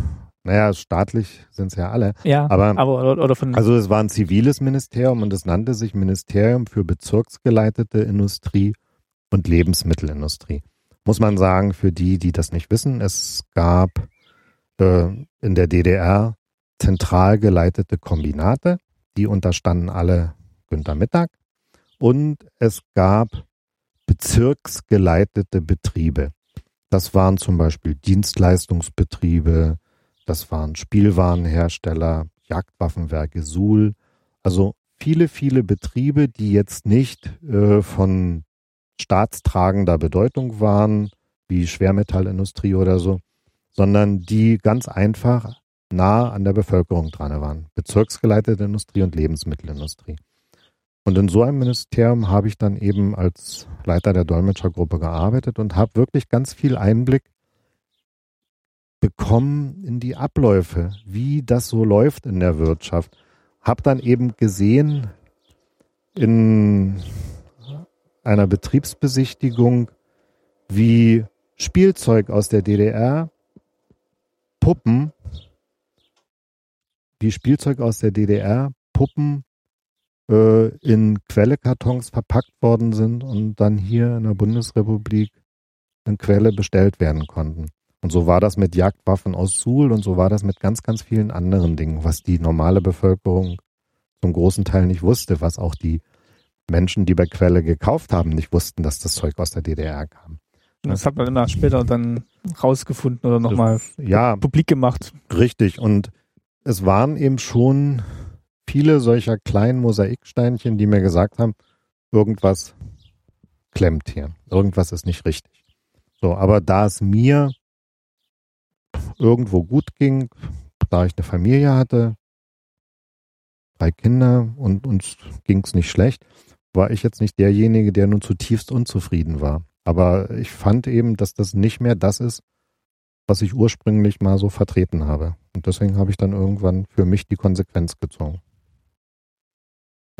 naja, staatlich sind es ja alle. Ja, aber, aber oder, oder von also es war ein ziviles Ministerium und es nannte sich Ministerium für bezirksgeleitete Industrie und Lebensmittelindustrie. Muss man sagen, für die, die das nicht wissen, es gab äh, in der DDR zentral geleitete Kombinate, die unterstanden alle Günter Mittag. Und es gab bezirksgeleitete Betriebe. Das waren zum Beispiel Dienstleistungsbetriebe, das waren Spielwarenhersteller, Jagdwaffenwerke Suhl. Also viele, viele Betriebe, die jetzt nicht äh, von staatstragender Bedeutung waren, wie Schwermetallindustrie oder so, sondern die ganz einfach nah an der Bevölkerung dran waren. Bezirksgeleitete Industrie und Lebensmittelindustrie. Und in so einem Ministerium habe ich dann eben als Leiter der Dolmetschergruppe gearbeitet und habe wirklich ganz viel Einblick bekommen in die Abläufe, wie das so läuft in der Wirtschaft. Hab dann eben gesehen in einer Betriebsbesichtigung, wie Spielzeug aus der DDR, Puppen, wie Spielzeug aus der DDR, Puppen äh, in Quellekartons verpackt worden sind und dann hier in der Bundesrepublik in Quelle bestellt werden konnten. Und so war das mit Jagdwaffen aus Suhl und so war das mit ganz, ganz vielen anderen Dingen, was die normale Bevölkerung zum großen Teil nicht wusste, was auch die Menschen, die bei Quelle gekauft haben, nicht wussten, dass das Zeug aus der DDR kam. Das hat man immer später dann rausgefunden oder nochmal ja, publik gemacht. Richtig. Und es waren eben schon viele solcher kleinen Mosaiksteinchen, die mir gesagt haben, irgendwas klemmt hier. Irgendwas ist nicht richtig. So, aber da es mir irgendwo gut ging, da ich eine Familie hatte, drei Kinder und uns ging es nicht schlecht, war ich jetzt nicht derjenige, der nun zutiefst unzufrieden war. Aber ich fand eben, dass das nicht mehr das ist, was ich ursprünglich mal so vertreten habe. Und deswegen habe ich dann irgendwann für mich die Konsequenz gezogen.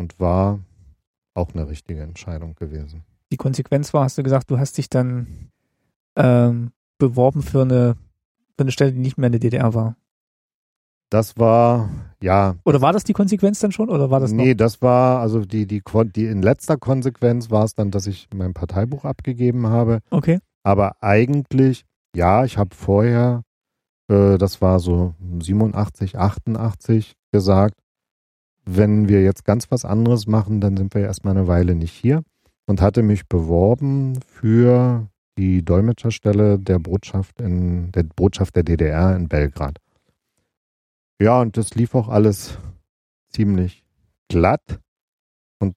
Und war auch eine richtige Entscheidung gewesen. Die Konsequenz war, hast du gesagt, du hast dich dann ähm, beworben für eine für eine Stelle, die nicht mehr in der DDR war. Das war, ja. Oder war das die Konsequenz dann schon? Oder war das Nee, das war, also die, die, die in letzter Konsequenz war es dann, dass ich mein Parteibuch abgegeben habe. Okay. Aber eigentlich, ja, ich habe vorher, äh, das war so 87, 88 gesagt, wenn wir jetzt ganz was anderes machen, dann sind wir erstmal eine Weile nicht hier. Und hatte mich beworben für die Dolmetscherstelle der Botschaft in der Botschaft der DDR in Belgrad. Ja, und das lief auch alles ziemlich glatt. Und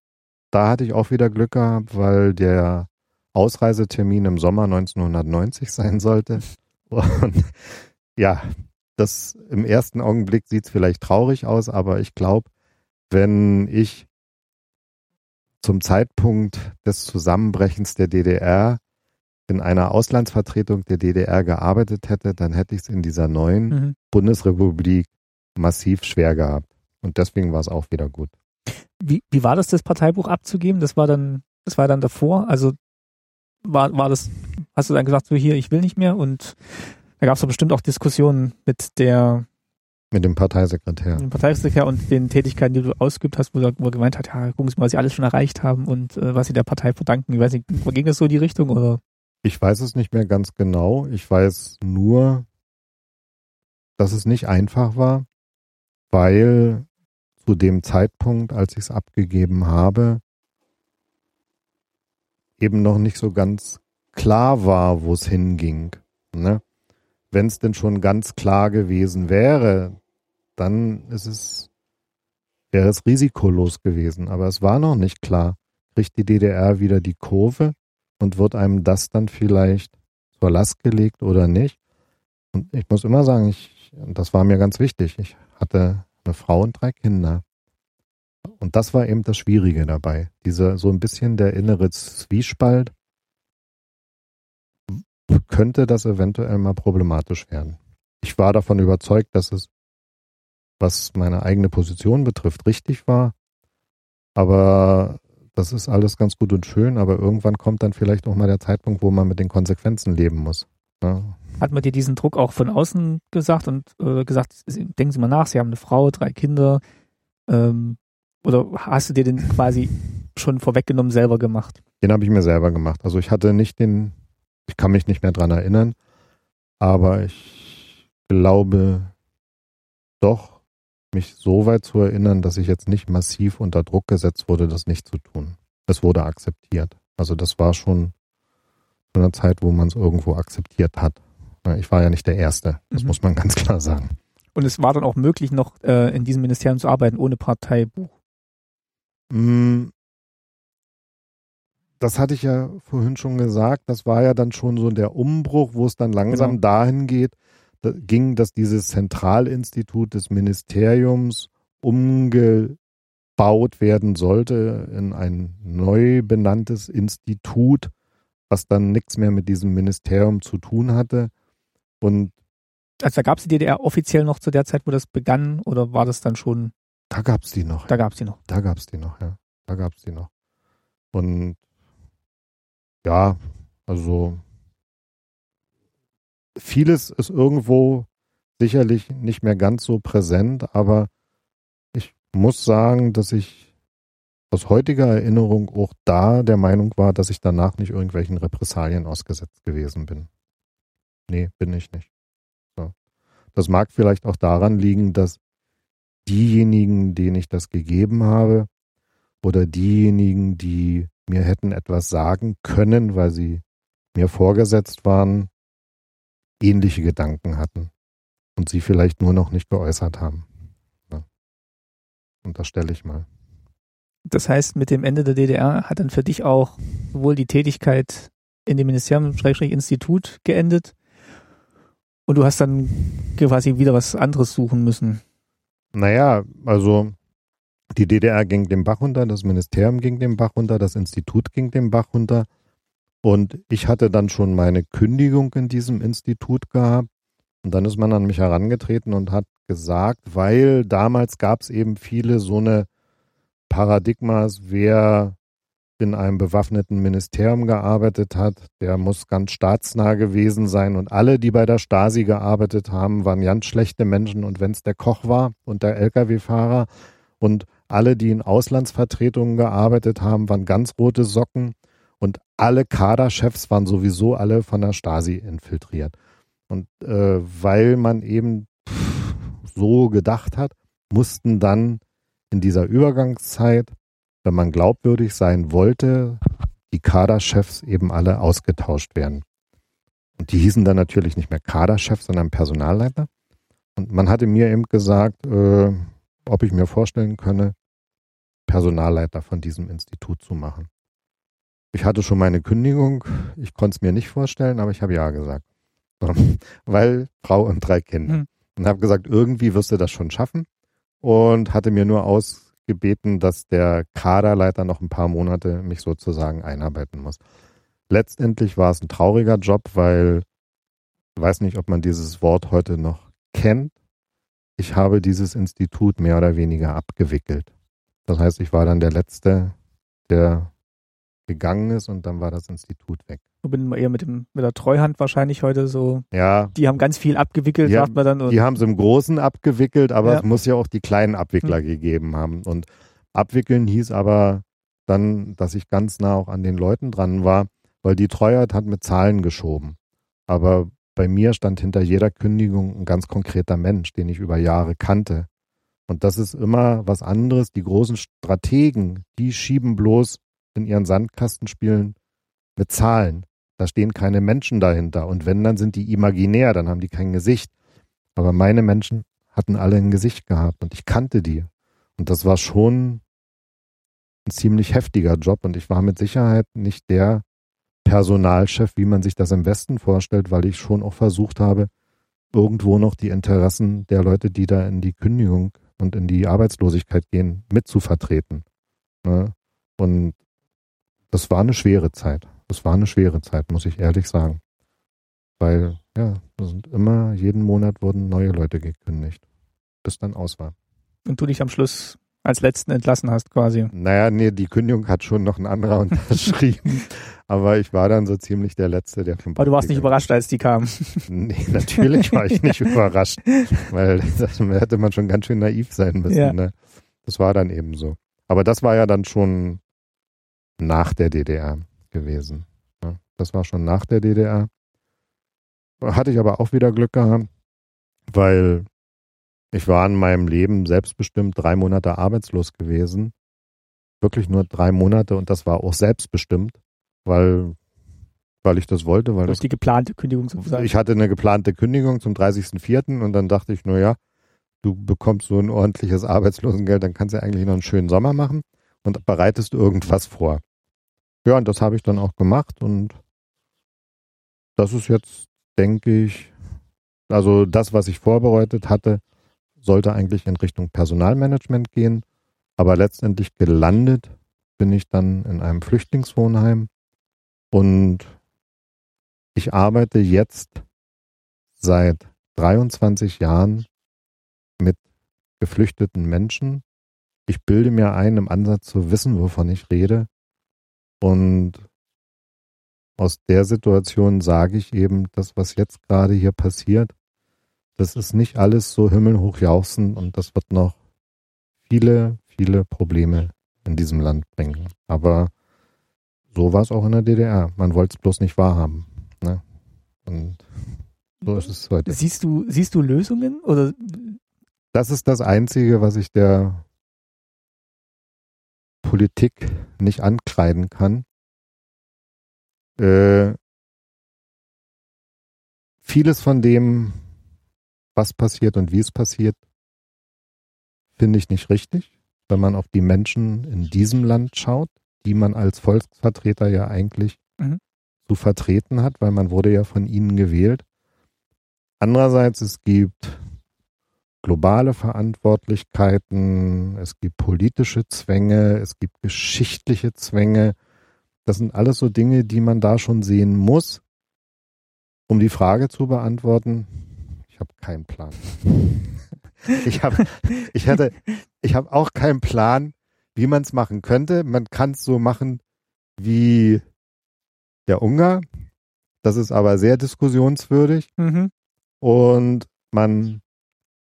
da hatte ich auch wieder Glück gehabt, weil der Ausreisetermin im Sommer 1990 sein sollte. Und ja, das im ersten Augenblick sieht es vielleicht traurig aus, aber ich glaube, wenn ich zum Zeitpunkt des Zusammenbrechens der DDR in einer Auslandsvertretung der DDR gearbeitet hätte, dann hätte ich es in dieser neuen mhm. Bundesrepublik massiv schwer gehabt. Und deswegen war es auch wieder gut. Wie, wie war das, das Parteibuch abzugeben? Das war dann, das war dann davor? Also war, war das, hast du dann gesagt, so hier, ich will nicht mehr? Und da gab es doch bestimmt auch Diskussionen mit der mit dem Parteisekretär. Mit dem Parteisekretär und den Tätigkeiten, die du ausgeübt hast, wo er, wo er gemeint hat, ja, gucken Sie mal, was Sie alles schon erreicht haben und äh, was Sie der Partei verdanken. Ich weiß nicht, ging das so in die Richtung oder? Ich weiß es nicht mehr ganz genau. Ich weiß nur, dass es nicht einfach war, weil zu dem Zeitpunkt, als ich es abgegeben habe, eben noch nicht so ganz klar war, wo es hinging. Ne? Wenn es denn schon ganz klar gewesen wäre, dann ist es, wäre es risikolos gewesen. Aber es war noch nicht klar. Kriegt die DDR wieder die Kurve? und wird einem das dann vielleicht zur Last gelegt oder nicht? Und ich muss immer sagen, ich, das war mir ganz wichtig. Ich hatte eine Frau und drei Kinder. Und das war eben das Schwierige dabei. Diese, so ein bisschen der innere Zwiespalt. Könnte das eventuell mal problematisch werden? Ich war davon überzeugt, dass es, was meine eigene Position betrifft, richtig war. Aber das ist alles ganz gut und schön, aber irgendwann kommt dann vielleicht auch mal der Zeitpunkt, wo man mit den Konsequenzen leben muss. Ja. Hat man dir diesen Druck auch von außen gesagt und äh, gesagt, denken Sie mal nach, Sie haben eine Frau, drei Kinder, ähm, oder hast du dir den quasi schon vorweggenommen selber gemacht? Den habe ich mir selber gemacht. Also ich hatte nicht den, ich kann mich nicht mehr dran erinnern, aber ich glaube doch, mich so weit zu erinnern, dass ich jetzt nicht massiv unter Druck gesetzt wurde, das nicht zu tun. Es wurde akzeptiert. Also das war schon zu einer Zeit, wo man es irgendwo akzeptiert hat. Ich war ja nicht der Erste, das mhm. muss man ganz klar sagen. Und es war dann auch möglich, noch äh, in diesem Ministerium zu arbeiten, ohne Parteibuch? Mm. Das hatte ich ja vorhin schon gesagt. Das war ja dann schon so der Umbruch, wo es dann langsam genau. dahin geht, ging, dass dieses Zentralinstitut des Ministeriums umgebaut werden sollte in ein neu benanntes Institut, was dann nichts mehr mit diesem Ministerium zu tun hatte. Und also da gab es die DDR offiziell noch zu der Zeit, wo das begann, oder war das dann schon? Da gab es die noch. Da gab es die noch. Da gab es die noch, ja. Da gab es die noch. Und ja, also vieles ist irgendwo sicherlich nicht mehr ganz so präsent, aber ich muss sagen, dass ich aus heutiger Erinnerung auch da der Meinung war, dass ich danach nicht irgendwelchen Repressalien ausgesetzt gewesen bin. Nee, bin ich nicht. So. Das mag vielleicht auch daran liegen, dass diejenigen, denen ich das gegeben habe, oder diejenigen, die mir hätten etwas sagen können, weil sie mir vorgesetzt waren, ähnliche Gedanken hatten und sie vielleicht nur noch nicht geäußert haben. Ja. Und das stelle ich mal. Das heißt, mit dem Ende der DDR hat dann für dich auch sowohl die Tätigkeit in dem Ministerium Institut geendet und du hast dann quasi wieder was anderes suchen müssen. Naja, also die DDR ging den Bach runter, das Ministerium ging den Bach runter, das Institut ging den Bach runter. Und ich hatte dann schon meine Kündigung in diesem Institut gehabt. Und dann ist man an mich herangetreten und hat gesagt, weil damals gab es eben viele so eine Paradigmas, wer in einem bewaffneten Ministerium gearbeitet hat, der muss ganz staatsnah gewesen sein. Und alle, die bei der Stasi gearbeitet haben, waren ganz schlechte Menschen. Und wenn es der Koch war und der Lkw-Fahrer und alle, die in Auslandsvertretungen gearbeitet haben, waren ganz rote Socken. Und alle Kaderchefs waren sowieso alle von der Stasi infiltriert. Und äh, weil man eben so gedacht hat, mussten dann in dieser Übergangszeit, wenn man glaubwürdig sein wollte, die Kaderchefs eben alle ausgetauscht werden. Und die hießen dann natürlich nicht mehr Kaderchef, sondern Personalleiter. Und man hatte mir eben gesagt, äh, ob ich mir vorstellen könne, Personalleiter von diesem Institut zu machen. Ich hatte schon meine Kündigung. Ich konnte es mir nicht vorstellen, aber ich habe ja gesagt. [laughs] Weil Frau und drei Kinder. Mhm. Und habe gesagt, irgendwie wirst du das schon schaffen. Und hatte mir nur ausgebeten, dass der Kaderleiter noch ein paar Monate mich sozusagen einarbeiten muss. Letztendlich war es ein trauriger Job, weil ich weiß nicht, ob man dieses Wort heute noch kennt. Ich habe dieses Institut mehr oder weniger abgewickelt. Das heißt, ich war dann der Letzte, der gegangen ist und dann war das Institut weg. Ich bin eher mit, dem, mit der Treuhand wahrscheinlich heute so. Ja. Die haben ganz viel abgewickelt, die sagt man dann. die haben es im Großen abgewickelt, aber ja. es muss ja auch die kleinen Abwickler hm. gegeben haben. Und abwickeln hieß aber dann, dass ich ganz nah auch an den Leuten dran war, weil die Treuhand hat mit Zahlen geschoben. Aber bei mir stand hinter jeder Kündigung ein ganz konkreter Mensch, den ich über Jahre kannte. Und das ist immer was anderes. Die großen Strategen, die schieben bloß in ihren Sandkastenspielen mit Zahlen. Da stehen keine Menschen dahinter. Und wenn, dann sind die imaginär, dann haben die kein Gesicht. Aber meine Menschen hatten alle ein Gesicht gehabt und ich kannte die. Und das war schon ein ziemlich heftiger Job. Und ich war mit Sicherheit nicht der Personalchef, wie man sich das im Westen vorstellt, weil ich schon auch versucht habe, irgendwo noch die Interessen der Leute, die da in die Kündigung und in die Arbeitslosigkeit gehen, mitzuvertreten. Ne? Und das war eine schwere Zeit. Das war eine schwere Zeit, muss ich ehrlich sagen. Weil, ja, sind immer, jeden Monat wurden neue Leute gekündigt, bis dann aus war. Und du dich am Schluss als letzten entlassen hast quasi. Naja, nee, die Kündigung hat schon noch ein anderer [laughs] unterschrieben. aber ich war dann so ziemlich der Letzte, der vom Aber du warst nicht überrascht, als die kamen. Nee, [laughs] natürlich war ich nicht überrascht. Weil das [laughs] hätte man schon ganz schön naiv sein müssen. Ja. Ne? Das war dann eben so. Aber das war ja dann schon nach der DDR gewesen. Ne? Das war schon nach der DDR. Hatte ich aber auch wieder Glück gehabt, weil ich war in meinem Leben selbstbestimmt drei Monate arbeitslos gewesen. Wirklich nur drei Monate und das war auch selbstbestimmt, weil, weil ich das wollte. Weil das die geplante Kündigung sozusagen. Ich hatte eine geplante Kündigung zum 30.04. und dann dachte ich, nur ja, du bekommst so ein ordentliches Arbeitslosengeld, dann kannst du eigentlich noch einen schönen Sommer machen und bereitest irgendwas vor. Ja, und das habe ich dann auch gemacht und das ist jetzt, denke ich, Also das, was ich vorbereitet hatte, sollte eigentlich in Richtung Personalmanagement gehen. Aber letztendlich gelandet bin ich dann in einem Flüchtlingswohnheim und ich arbeite jetzt seit 23 Jahren mit geflüchteten Menschen. Ich bilde mir ein, im Ansatz zu wissen, wovon ich rede. Und aus der Situation sage ich eben, das, was jetzt gerade hier passiert, das ist nicht alles so himmelhoch jauchzend und das wird noch viele, viele Probleme in diesem Land bringen. Aber so war es auch in der DDR. Man wollte es bloß nicht wahrhaben. Ne? Und so ist es heute. Siehst du, siehst du Lösungen oder? Das ist das Einzige, was ich der Politik nicht ankreiden kann. Äh, vieles von dem, was passiert und wie es passiert, finde ich nicht richtig, wenn man auf die Menschen in diesem Land schaut, die man als Volksvertreter ja eigentlich mhm. zu vertreten hat, weil man wurde ja von ihnen gewählt. Andererseits, es gibt globale Verantwortlichkeiten, es gibt politische Zwänge, es gibt geschichtliche Zwänge. Das sind alles so Dinge, die man da schon sehen muss. Um die Frage zu beantworten, ich habe keinen Plan. [laughs] ich habe, ich hatte, ich habe auch keinen Plan, wie man es machen könnte. Man kann es so machen wie der Ungar. Das ist aber sehr diskussionswürdig. Mhm. Und man,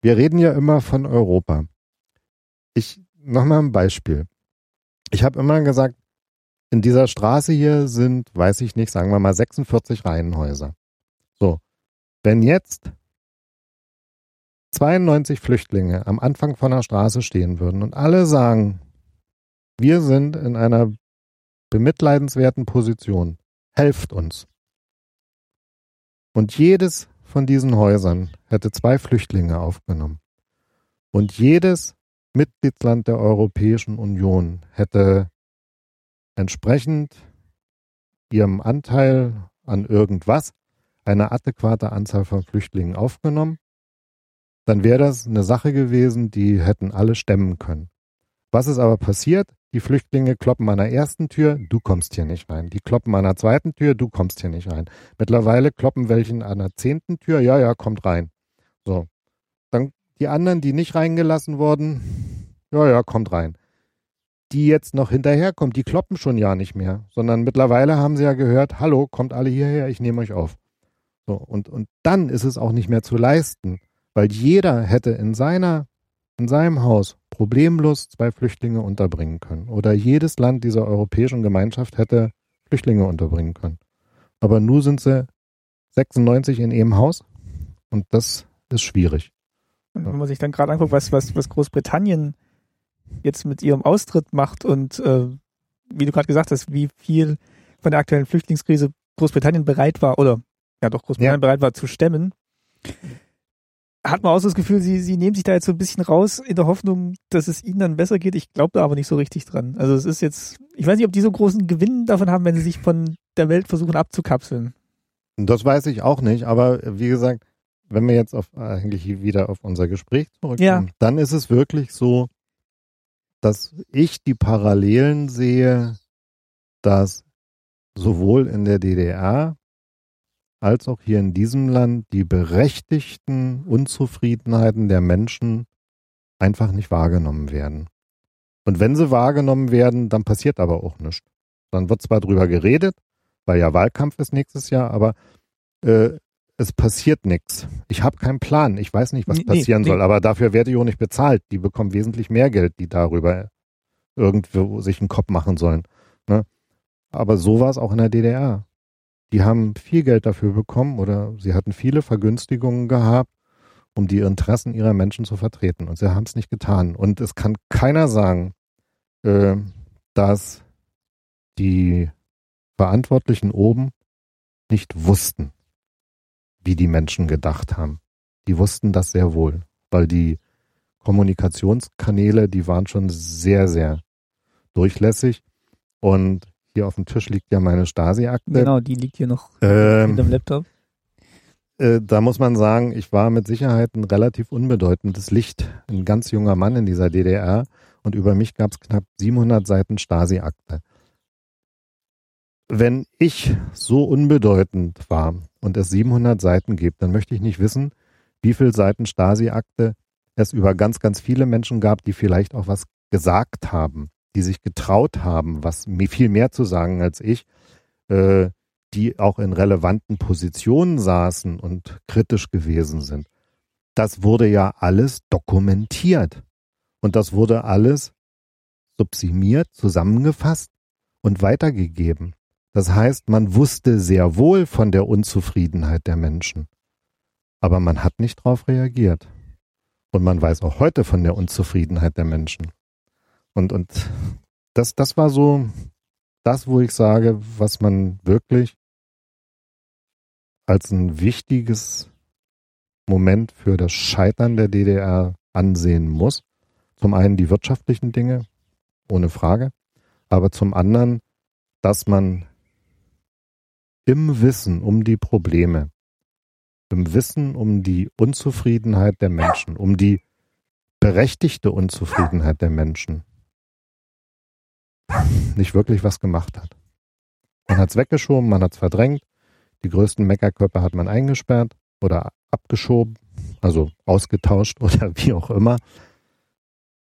wir reden ja immer von Europa. Ich, noch mal ein Beispiel. Ich habe immer gesagt, in dieser Straße hier sind, weiß ich nicht, sagen wir mal 46 Reihenhäuser. So. Wenn jetzt 92 Flüchtlinge am Anfang von der Straße stehen würden und alle sagen, wir sind in einer bemitleidenswerten Position, helft uns. Und jedes von diesen Häusern hätte zwei Flüchtlinge aufgenommen. Und jedes Mitgliedsland der Europäischen Union hätte entsprechend ihrem Anteil an irgendwas eine adäquate Anzahl von Flüchtlingen aufgenommen dann wäre das eine Sache gewesen, die hätten alle stemmen können. Was ist aber passiert? Die Flüchtlinge kloppen an der ersten Tür, du kommst hier nicht rein. Die kloppen an der zweiten Tür, du kommst hier nicht rein. Mittlerweile kloppen welchen an der zehnten Tür, ja, ja, kommt rein. So. Dann die anderen, die nicht reingelassen wurden, ja, ja, kommt rein. Die jetzt noch hinterherkommen, die kloppen schon ja nicht mehr, sondern mittlerweile haben sie ja gehört, hallo, kommt alle hierher, ich nehme euch auf. So, und, und dann ist es auch nicht mehr zu leisten weil jeder hätte in seiner, in seinem Haus problemlos zwei Flüchtlinge unterbringen können. Oder jedes Land dieser europäischen Gemeinschaft hätte Flüchtlinge unterbringen können. Aber nur sind sie 96 in ihrem Haus und das ist schwierig. Und wenn man sich dann gerade anguckt, was, was, was Großbritannien jetzt mit ihrem Austritt macht und äh, wie du gerade gesagt hast, wie viel von der aktuellen Flüchtlingskrise Großbritannien bereit war, oder ja doch Großbritannien ja. bereit war zu stemmen, hat man auch so das Gefühl, sie, sie nehmen sich da jetzt so ein bisschen raus in der Hoffnung, dass es ihnen dann besser geht. Ich glaube da aber nicht so richtig dran. Also es ist jetzt, ich weiß nicht, ob die so großen Gewinn davon haben, wenn sie sich von der Welt versuchen abzukapseln. Das weiß ich auch nicht, aber wie gesagt, wenn wir jetzt auf, eigentlich wieder auf unser Gespräch zurückkommen, ja. dann ist es wirklich so, dass ich die Parallelen sehe, dass sowohl in der DDR als auch hier in diesem Land die berechtigten Unzufriedenheiten der Menschen einfach nicht wahrgenommen werden. Und wenn sie wahrgenommen werden, dann passiert aber auch nichts. Dann wird zwar drüber geredet, weil ja Wahlkampf ist nächstes Jahr, aber äh, es passiert nichts. Ich habe keinen Plan. Ich weiß nicht, was nee, passieren nee, soll, nee. aber dafür werde ich auch nicht bezahlt. Die bekommen wesentlich mehr Geld, die darüber irgendwo sich einen Kopf machen sollen. Ne? Aber so war es auch in der DDR. Die haben viel Geld dafür bekommen oder sie hatten viele Vergünstigungen gehabt, um die Interessen ihrer Menschen zu vertreten. Und sie haben es nicht getan. Und es kann keiner sagen, äh, dass die Verantwortlichen oben nicht wussten, wie die Menschen gedacht haben. Die wussten das sehr wohl, weil die Kommunikationskanäle, die waren schon sehr, sehr durchlässig. Und hier auf dem Tisch liegt ja meine Stasi-Akte. Genau, die liegt hier noch ähm, in dem Laptop. äh, da muss man sagen, ich war mit Sicherheit ein relativ unbedeutendes Licht, ein ganz junger Mann in dieser DDR und über mich gab es knapp 700 Seiten Stasi-Akte. Wenn ich so unbedeutend war und es 700 Seiten gibt, dann möchte ich nicht wissen, wie viele Seiten Stasi-Akte es über ganz, ganz viele Menschen gab, die vielleicht auch was gesagt haben, die sich getraut haben, was viel mehr zu sagen als ich, äh, die auch in relevanten Positionen saßen und kritisch gewesen sind. Das wurde ja alles dokumentiert. Und das wurde alles subsumiert, zusammengefasst und weitergegeben. Das heißt, man wusste sehr wohl von der Unzufriedenheit der Menschen. Aber man hat nicht darauf reagiert. Und man weiß auch heute von der Unzufriedenheit der Menschen. Und, und das, das war so das, wo ich sage, was man wirklich als ein wichtiges Moment für das Scheitern der DDR ansehen muss. Zum einen die wirtschaftlichen Dinge, ohne Frage, aber zum anderen, dass man im Wissen um die Probleme, im Wissen um die Unzufriedenheit der Menschen, um die berechtigte Unzufriedenheit der Menschen, nicht wirklich was gemacht hat. Man hat es weggeschoben, man hat es verdrängt, die größten Meckerkörper hat man eingesperrt oder abgeschoben, also ausgetauscht [laughs] oder wie auch immer.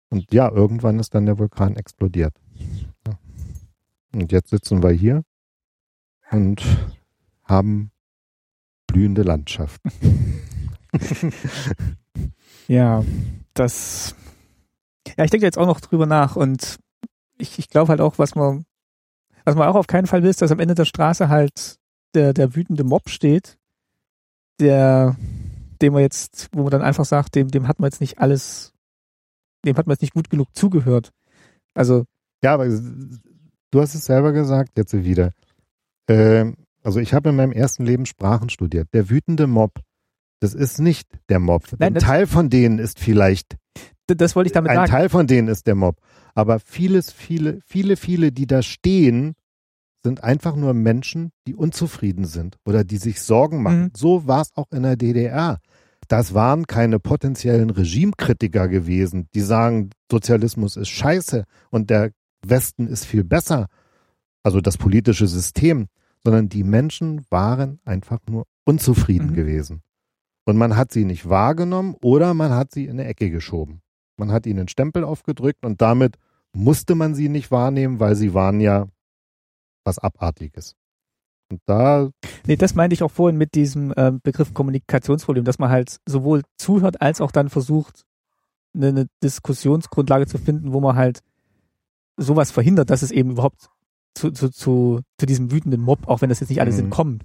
Und ja, irgendwann ist dann der Vulkan explodiert. Und jetzt sitzen wir hier und haben blühende Landschaften. [laughs] [laughs] ja, das. Ja, ich denke jetzt auch noch drüber nach und ich, ich glaube halt auch, was man, was man auch auf keinen Fall will, ist, dass am Ende der Straße halt der, der wütende Mob steht, der, dem man jetzt, wo man dann einfach sagt, dem, dem hat man jetzt nicht alles, dem hat man jetzt nicht gut genug zugehört. Also. Ja, aber du hast es selber gesagt, jetzt wieder. Ähm, also ich habe in meinem ersten Leben Sprachen studiert. Der wütende Mob, das ist nicht der Mob. Nein, ein Teil von denen ist vielleicht. Das wollte ich damit ein sagen. Ein Teil von denen ist der Mob. Aber vieles, viele, viele, viele, die da stehen, sind einfach nur Menschen, die unzufrieden sind oder die sich Sorgen machen. Mhm. So war es auch in der DDR. Das waren keine potenziellen Regimekritiker gewesen, die sagen, Sozialismus ist scheiße und der Westen ist viel besser, also das politische System, sondern die Menschen waren einfach nur unzufrieden mhm. gewesen. Und man hat sie nicht wahrgenommen oder man hat sie in eine Ecke geschoben. Man hat ihnen einen Stempel aufgedrückt und damit musste man sie nicht wahrnehmen, weil sie waren ja was Abartiges. Und da. Nee, das meinte ich auch vorhin mit diesem äh, Begriff Kommunikationsproblem, dass man halt sowohl zuhört als auch dann versucht, eine, eine Diskussionsgrundlage zu finden, wo man halt sowas verhindert, dass es eben überhaupt zu, zu, zu, zu diesem wütenden Mob, auch wenn das jetzt nicht alle mhm. sind, kommt.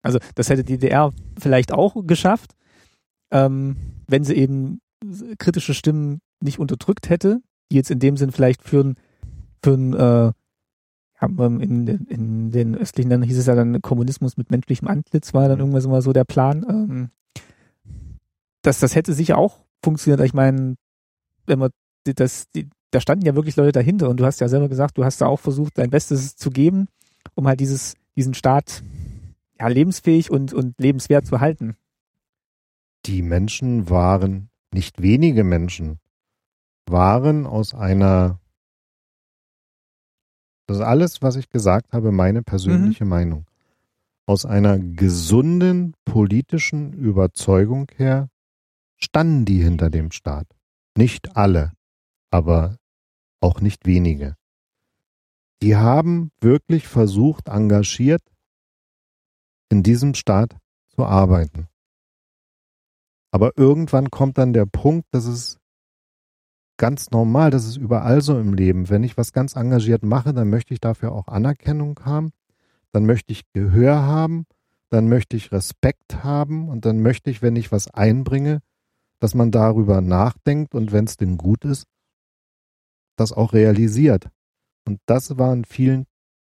Also das hätte die DDR vielleicht auch geschafft, ähm, wenn sie eben kritische Stimmen nicht unterdrückt hätte, die jetzt in dem Sinn vielleicht für ein, für ein äh, in, in den östlichen Ländern hieß es ja dann Kommunismus mit menschlichem Antlitz, war dann mhm. irgendwas immer so der Plan. Ähm, das, das hätte sicher auch funktioniert. Ich meine, wenn man das, die, da standen ja wirklich Leute dahinter und du hast ja selber gesagt, du hast da auch versucht, dein Bestes zu geben, um halt dieses, diesen Staat ja, lebensfähig und, und lebenswert zu halten. Die Menschen waren, nicht wenige Menschen, waren aus einer das ist alles, was ich gesagt habe, meine persönliche mhm. Meinung. Aus einer gesunden politischen Überzeugung her standen die hinter dem Staat. Nicht alle, aber auch nicht wenige. Die haben wirklich versucht, engagiert in diesem Staat zu arbeiten. Aber irgendwann kommt dann der Punkt, dass es ganz normal, das ist überall so im Leben. Wenn ich was ganz engagiert mache, dann möchte ich dafür auch Anerkennung haben, dann möchte ich Gehör haben, dann möchte ich Respekt haben und dann möchte ich, wenn ich was einbringe, dass man darüber nachdenkt und wenn es denn gut ist, das auch realisiert. Und das war in vielen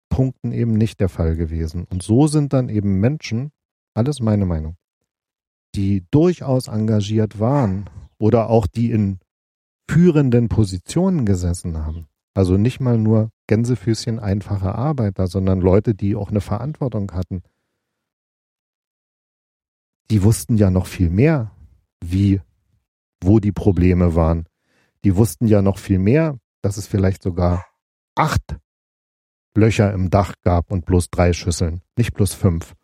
Punkten eben nicht der Fall gewesen. Und so sind dann eben Menschen, alles meine Meinung, die durchaus engagiert waren oder auch die in führenden Positionen gesessen haben. Also nicht mal nur Gänsefüßchen einfache Arbeiter, sondern Leute, die auch eine Verantwortung hatten. die wussten ja noch viel mehr, wie, wo die Probleme waren. Die wussten ja noch viel mehr, dass es vielleicht sogar acht Löcher im Dach gab und bloß drei Schüsseln, nicht bloß fünf.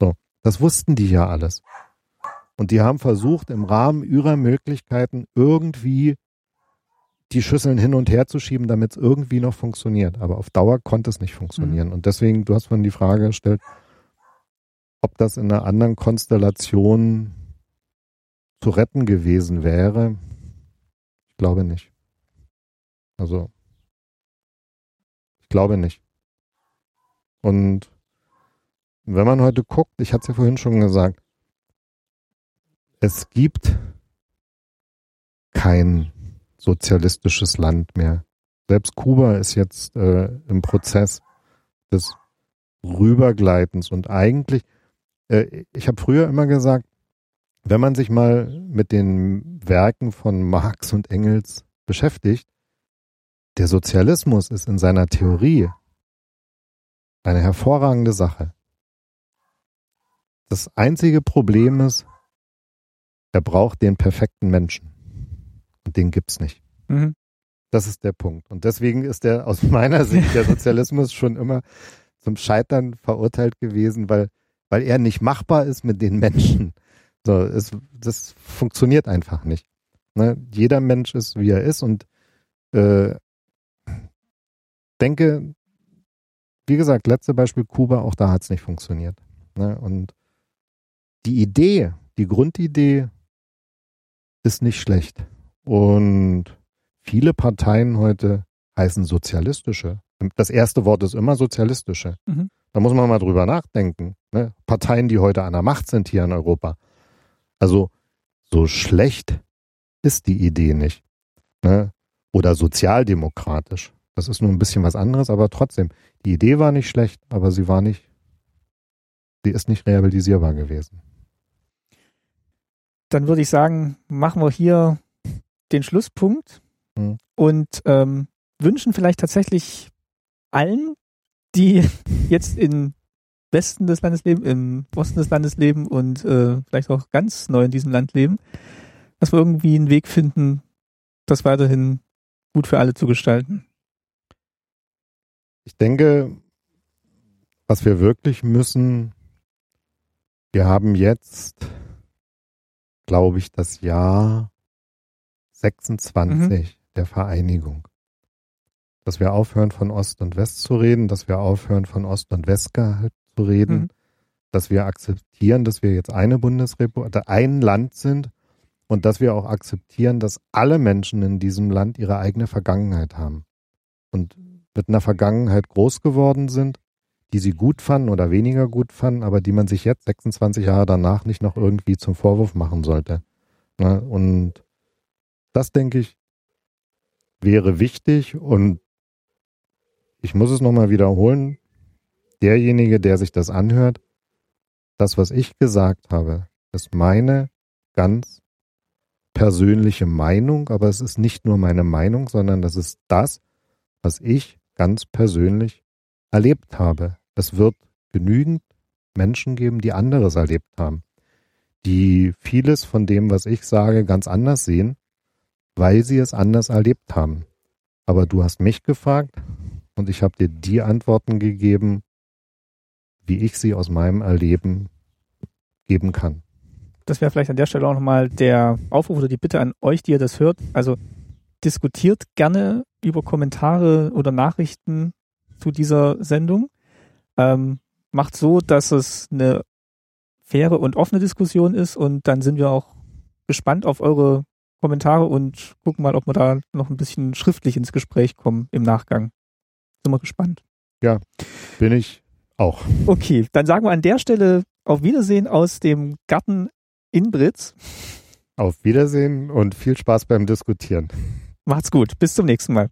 So, das wussten die ja alles. Und die haben versucht, im Rahmen ihrer Möglichkeiten irgendwie die Schüsseln hin und her zu schieben, damit es irgendwie noch funktioniert. Aber auf Dauer konnte es nicht funktionieren. Mhm. Und deswegen, du hast vorhin die Frage gestellt, ob das in einer anderen Konstellation zu retten gewesen wäre. Ich glaube nicht. Also, ich glaube nicht. Und wenn man heute guckt, ich hatte es ja vorhin schon gesagt, es gibt kein sozialistisches Land mehr. Selbst Kuba ist jetzt äh, im Prozess des Rübergleitens und eigentlich, äh, ich habe früher immer gesagt, wenn man sich mal mit den Werken von Marx und Engels beschäftigt, der Sozialismus ist in seiner Theorie eine hervorragende Sache. Das einzige Problem ist, er braucht den perfekten Menschen. Und den gibt's nicht. Mhm. Das ist der Punkt. Und deswegen ist der aus [laughs] meiner Sicht der Sozialismus schon immer zum Scheitern verurteilt gewesen, weil, weil er nicht machbar ist mit den Menschen. So, es, das funktioniert einfach nicht. Ne? Jeder Mensch ist, wie er ist und äh, denke, wie gesagt, letzte Beispiel Kuba, auch da hat es nicht funktioniert. Ne? Und die Idee, die Grundidee ist nicht schlecht. Und viele Parteien heute heißen sozialistische. Das erste Wort ist immer sozialistische. Mhm. Da muss man mal drüber nachdenken. Ne? Parteien, die heute an der Macht sind hier in Europa. Also so schlecht ist die Idee nicht. Ne? Oder sozialdemokratisch. Das ist nur ein bisschen was anderes, aber trotzdem, die Idee war nicht schlecht, aber sie war nicht, sie ist nicht realisierbar gewesen. Dann würde ich sagen, machen wir hier den Schlusspunkt mhm. und ähm, wünschen vielleicht tatsächlich allen, die [laughs] jetzt im Westen des Landes leben, im Osten des Landes leben und äh, vielleicht auch ganz neu in diesem Land leben, dass wir irgendwie einen Weg finden, das weiterhin gut für alle zu gestalten. Ich denke, was wir wirklich müssen, wir haben jetzt, glaube ich, das Jahr 26 mhm. der Vereinigung. Dass wir aufhören, von Ost und West zu reden, dass wir aufhören, von Ost und West zu reden, mhm. dass wir akzeptieren, dass wir jetzt eine Bundesrepublik, ein Land sind und dass wir auch akzeptieren, dass alle Menschen in diesem Land ihre eigene Vergangenheit haben und mit einer Vergangenheit groß geworden sind, die sie gut fanden oder weniger gut fanden, aber die man sich jetzt 26 Jahre danach nicht noch irgendwie zum Vorwurf machen sollte. Ne? Und das, denke ich, wäre wichtig und ich muss es nochmal wiederholen. Derjenige, der sich das anhört, das, was ich gesagt habe, ist meine ganz persönliche Meinung, aber es ist nicht nur meine Meinung, sondern das ist das, was ich ganz persönlich erlebt habe. Es wird genügend Menschen geben, die anderes erlebt haben, die vieles von dem, was ich sage, ganz anders sehen weil sie es anders erlebt haben. Aber du hast mich gefragt und ich habe dir die Antworten gegeben, wie ich sie aus meinem Erleben geben kann. Das wäre vielleicht an der Stelle auch nochmal der Aufruf oder die Bitte an euch, die ihr das hört. Also diskutiert gerne über Kommentare oder Nachrichten zu dieser Sendung. Ähm, macht so, dass es eine faire und offene Diskussion ist und dann sind wir auch gespannt auf eure Kommentare und gucken mal, ob wir da noch ein bisschen schriftlich ins Gespräch kommen im Nachgang. Sind wir gespannt. Ja, bin ich auch. Okay, dann sagen wir an der Stelle auf Wiedersehen aus dem Garten in Britz. Auf Wiedersehen und viel Spaß beim Diskutieren. Macht's gut. Bis zum nächsten Mal.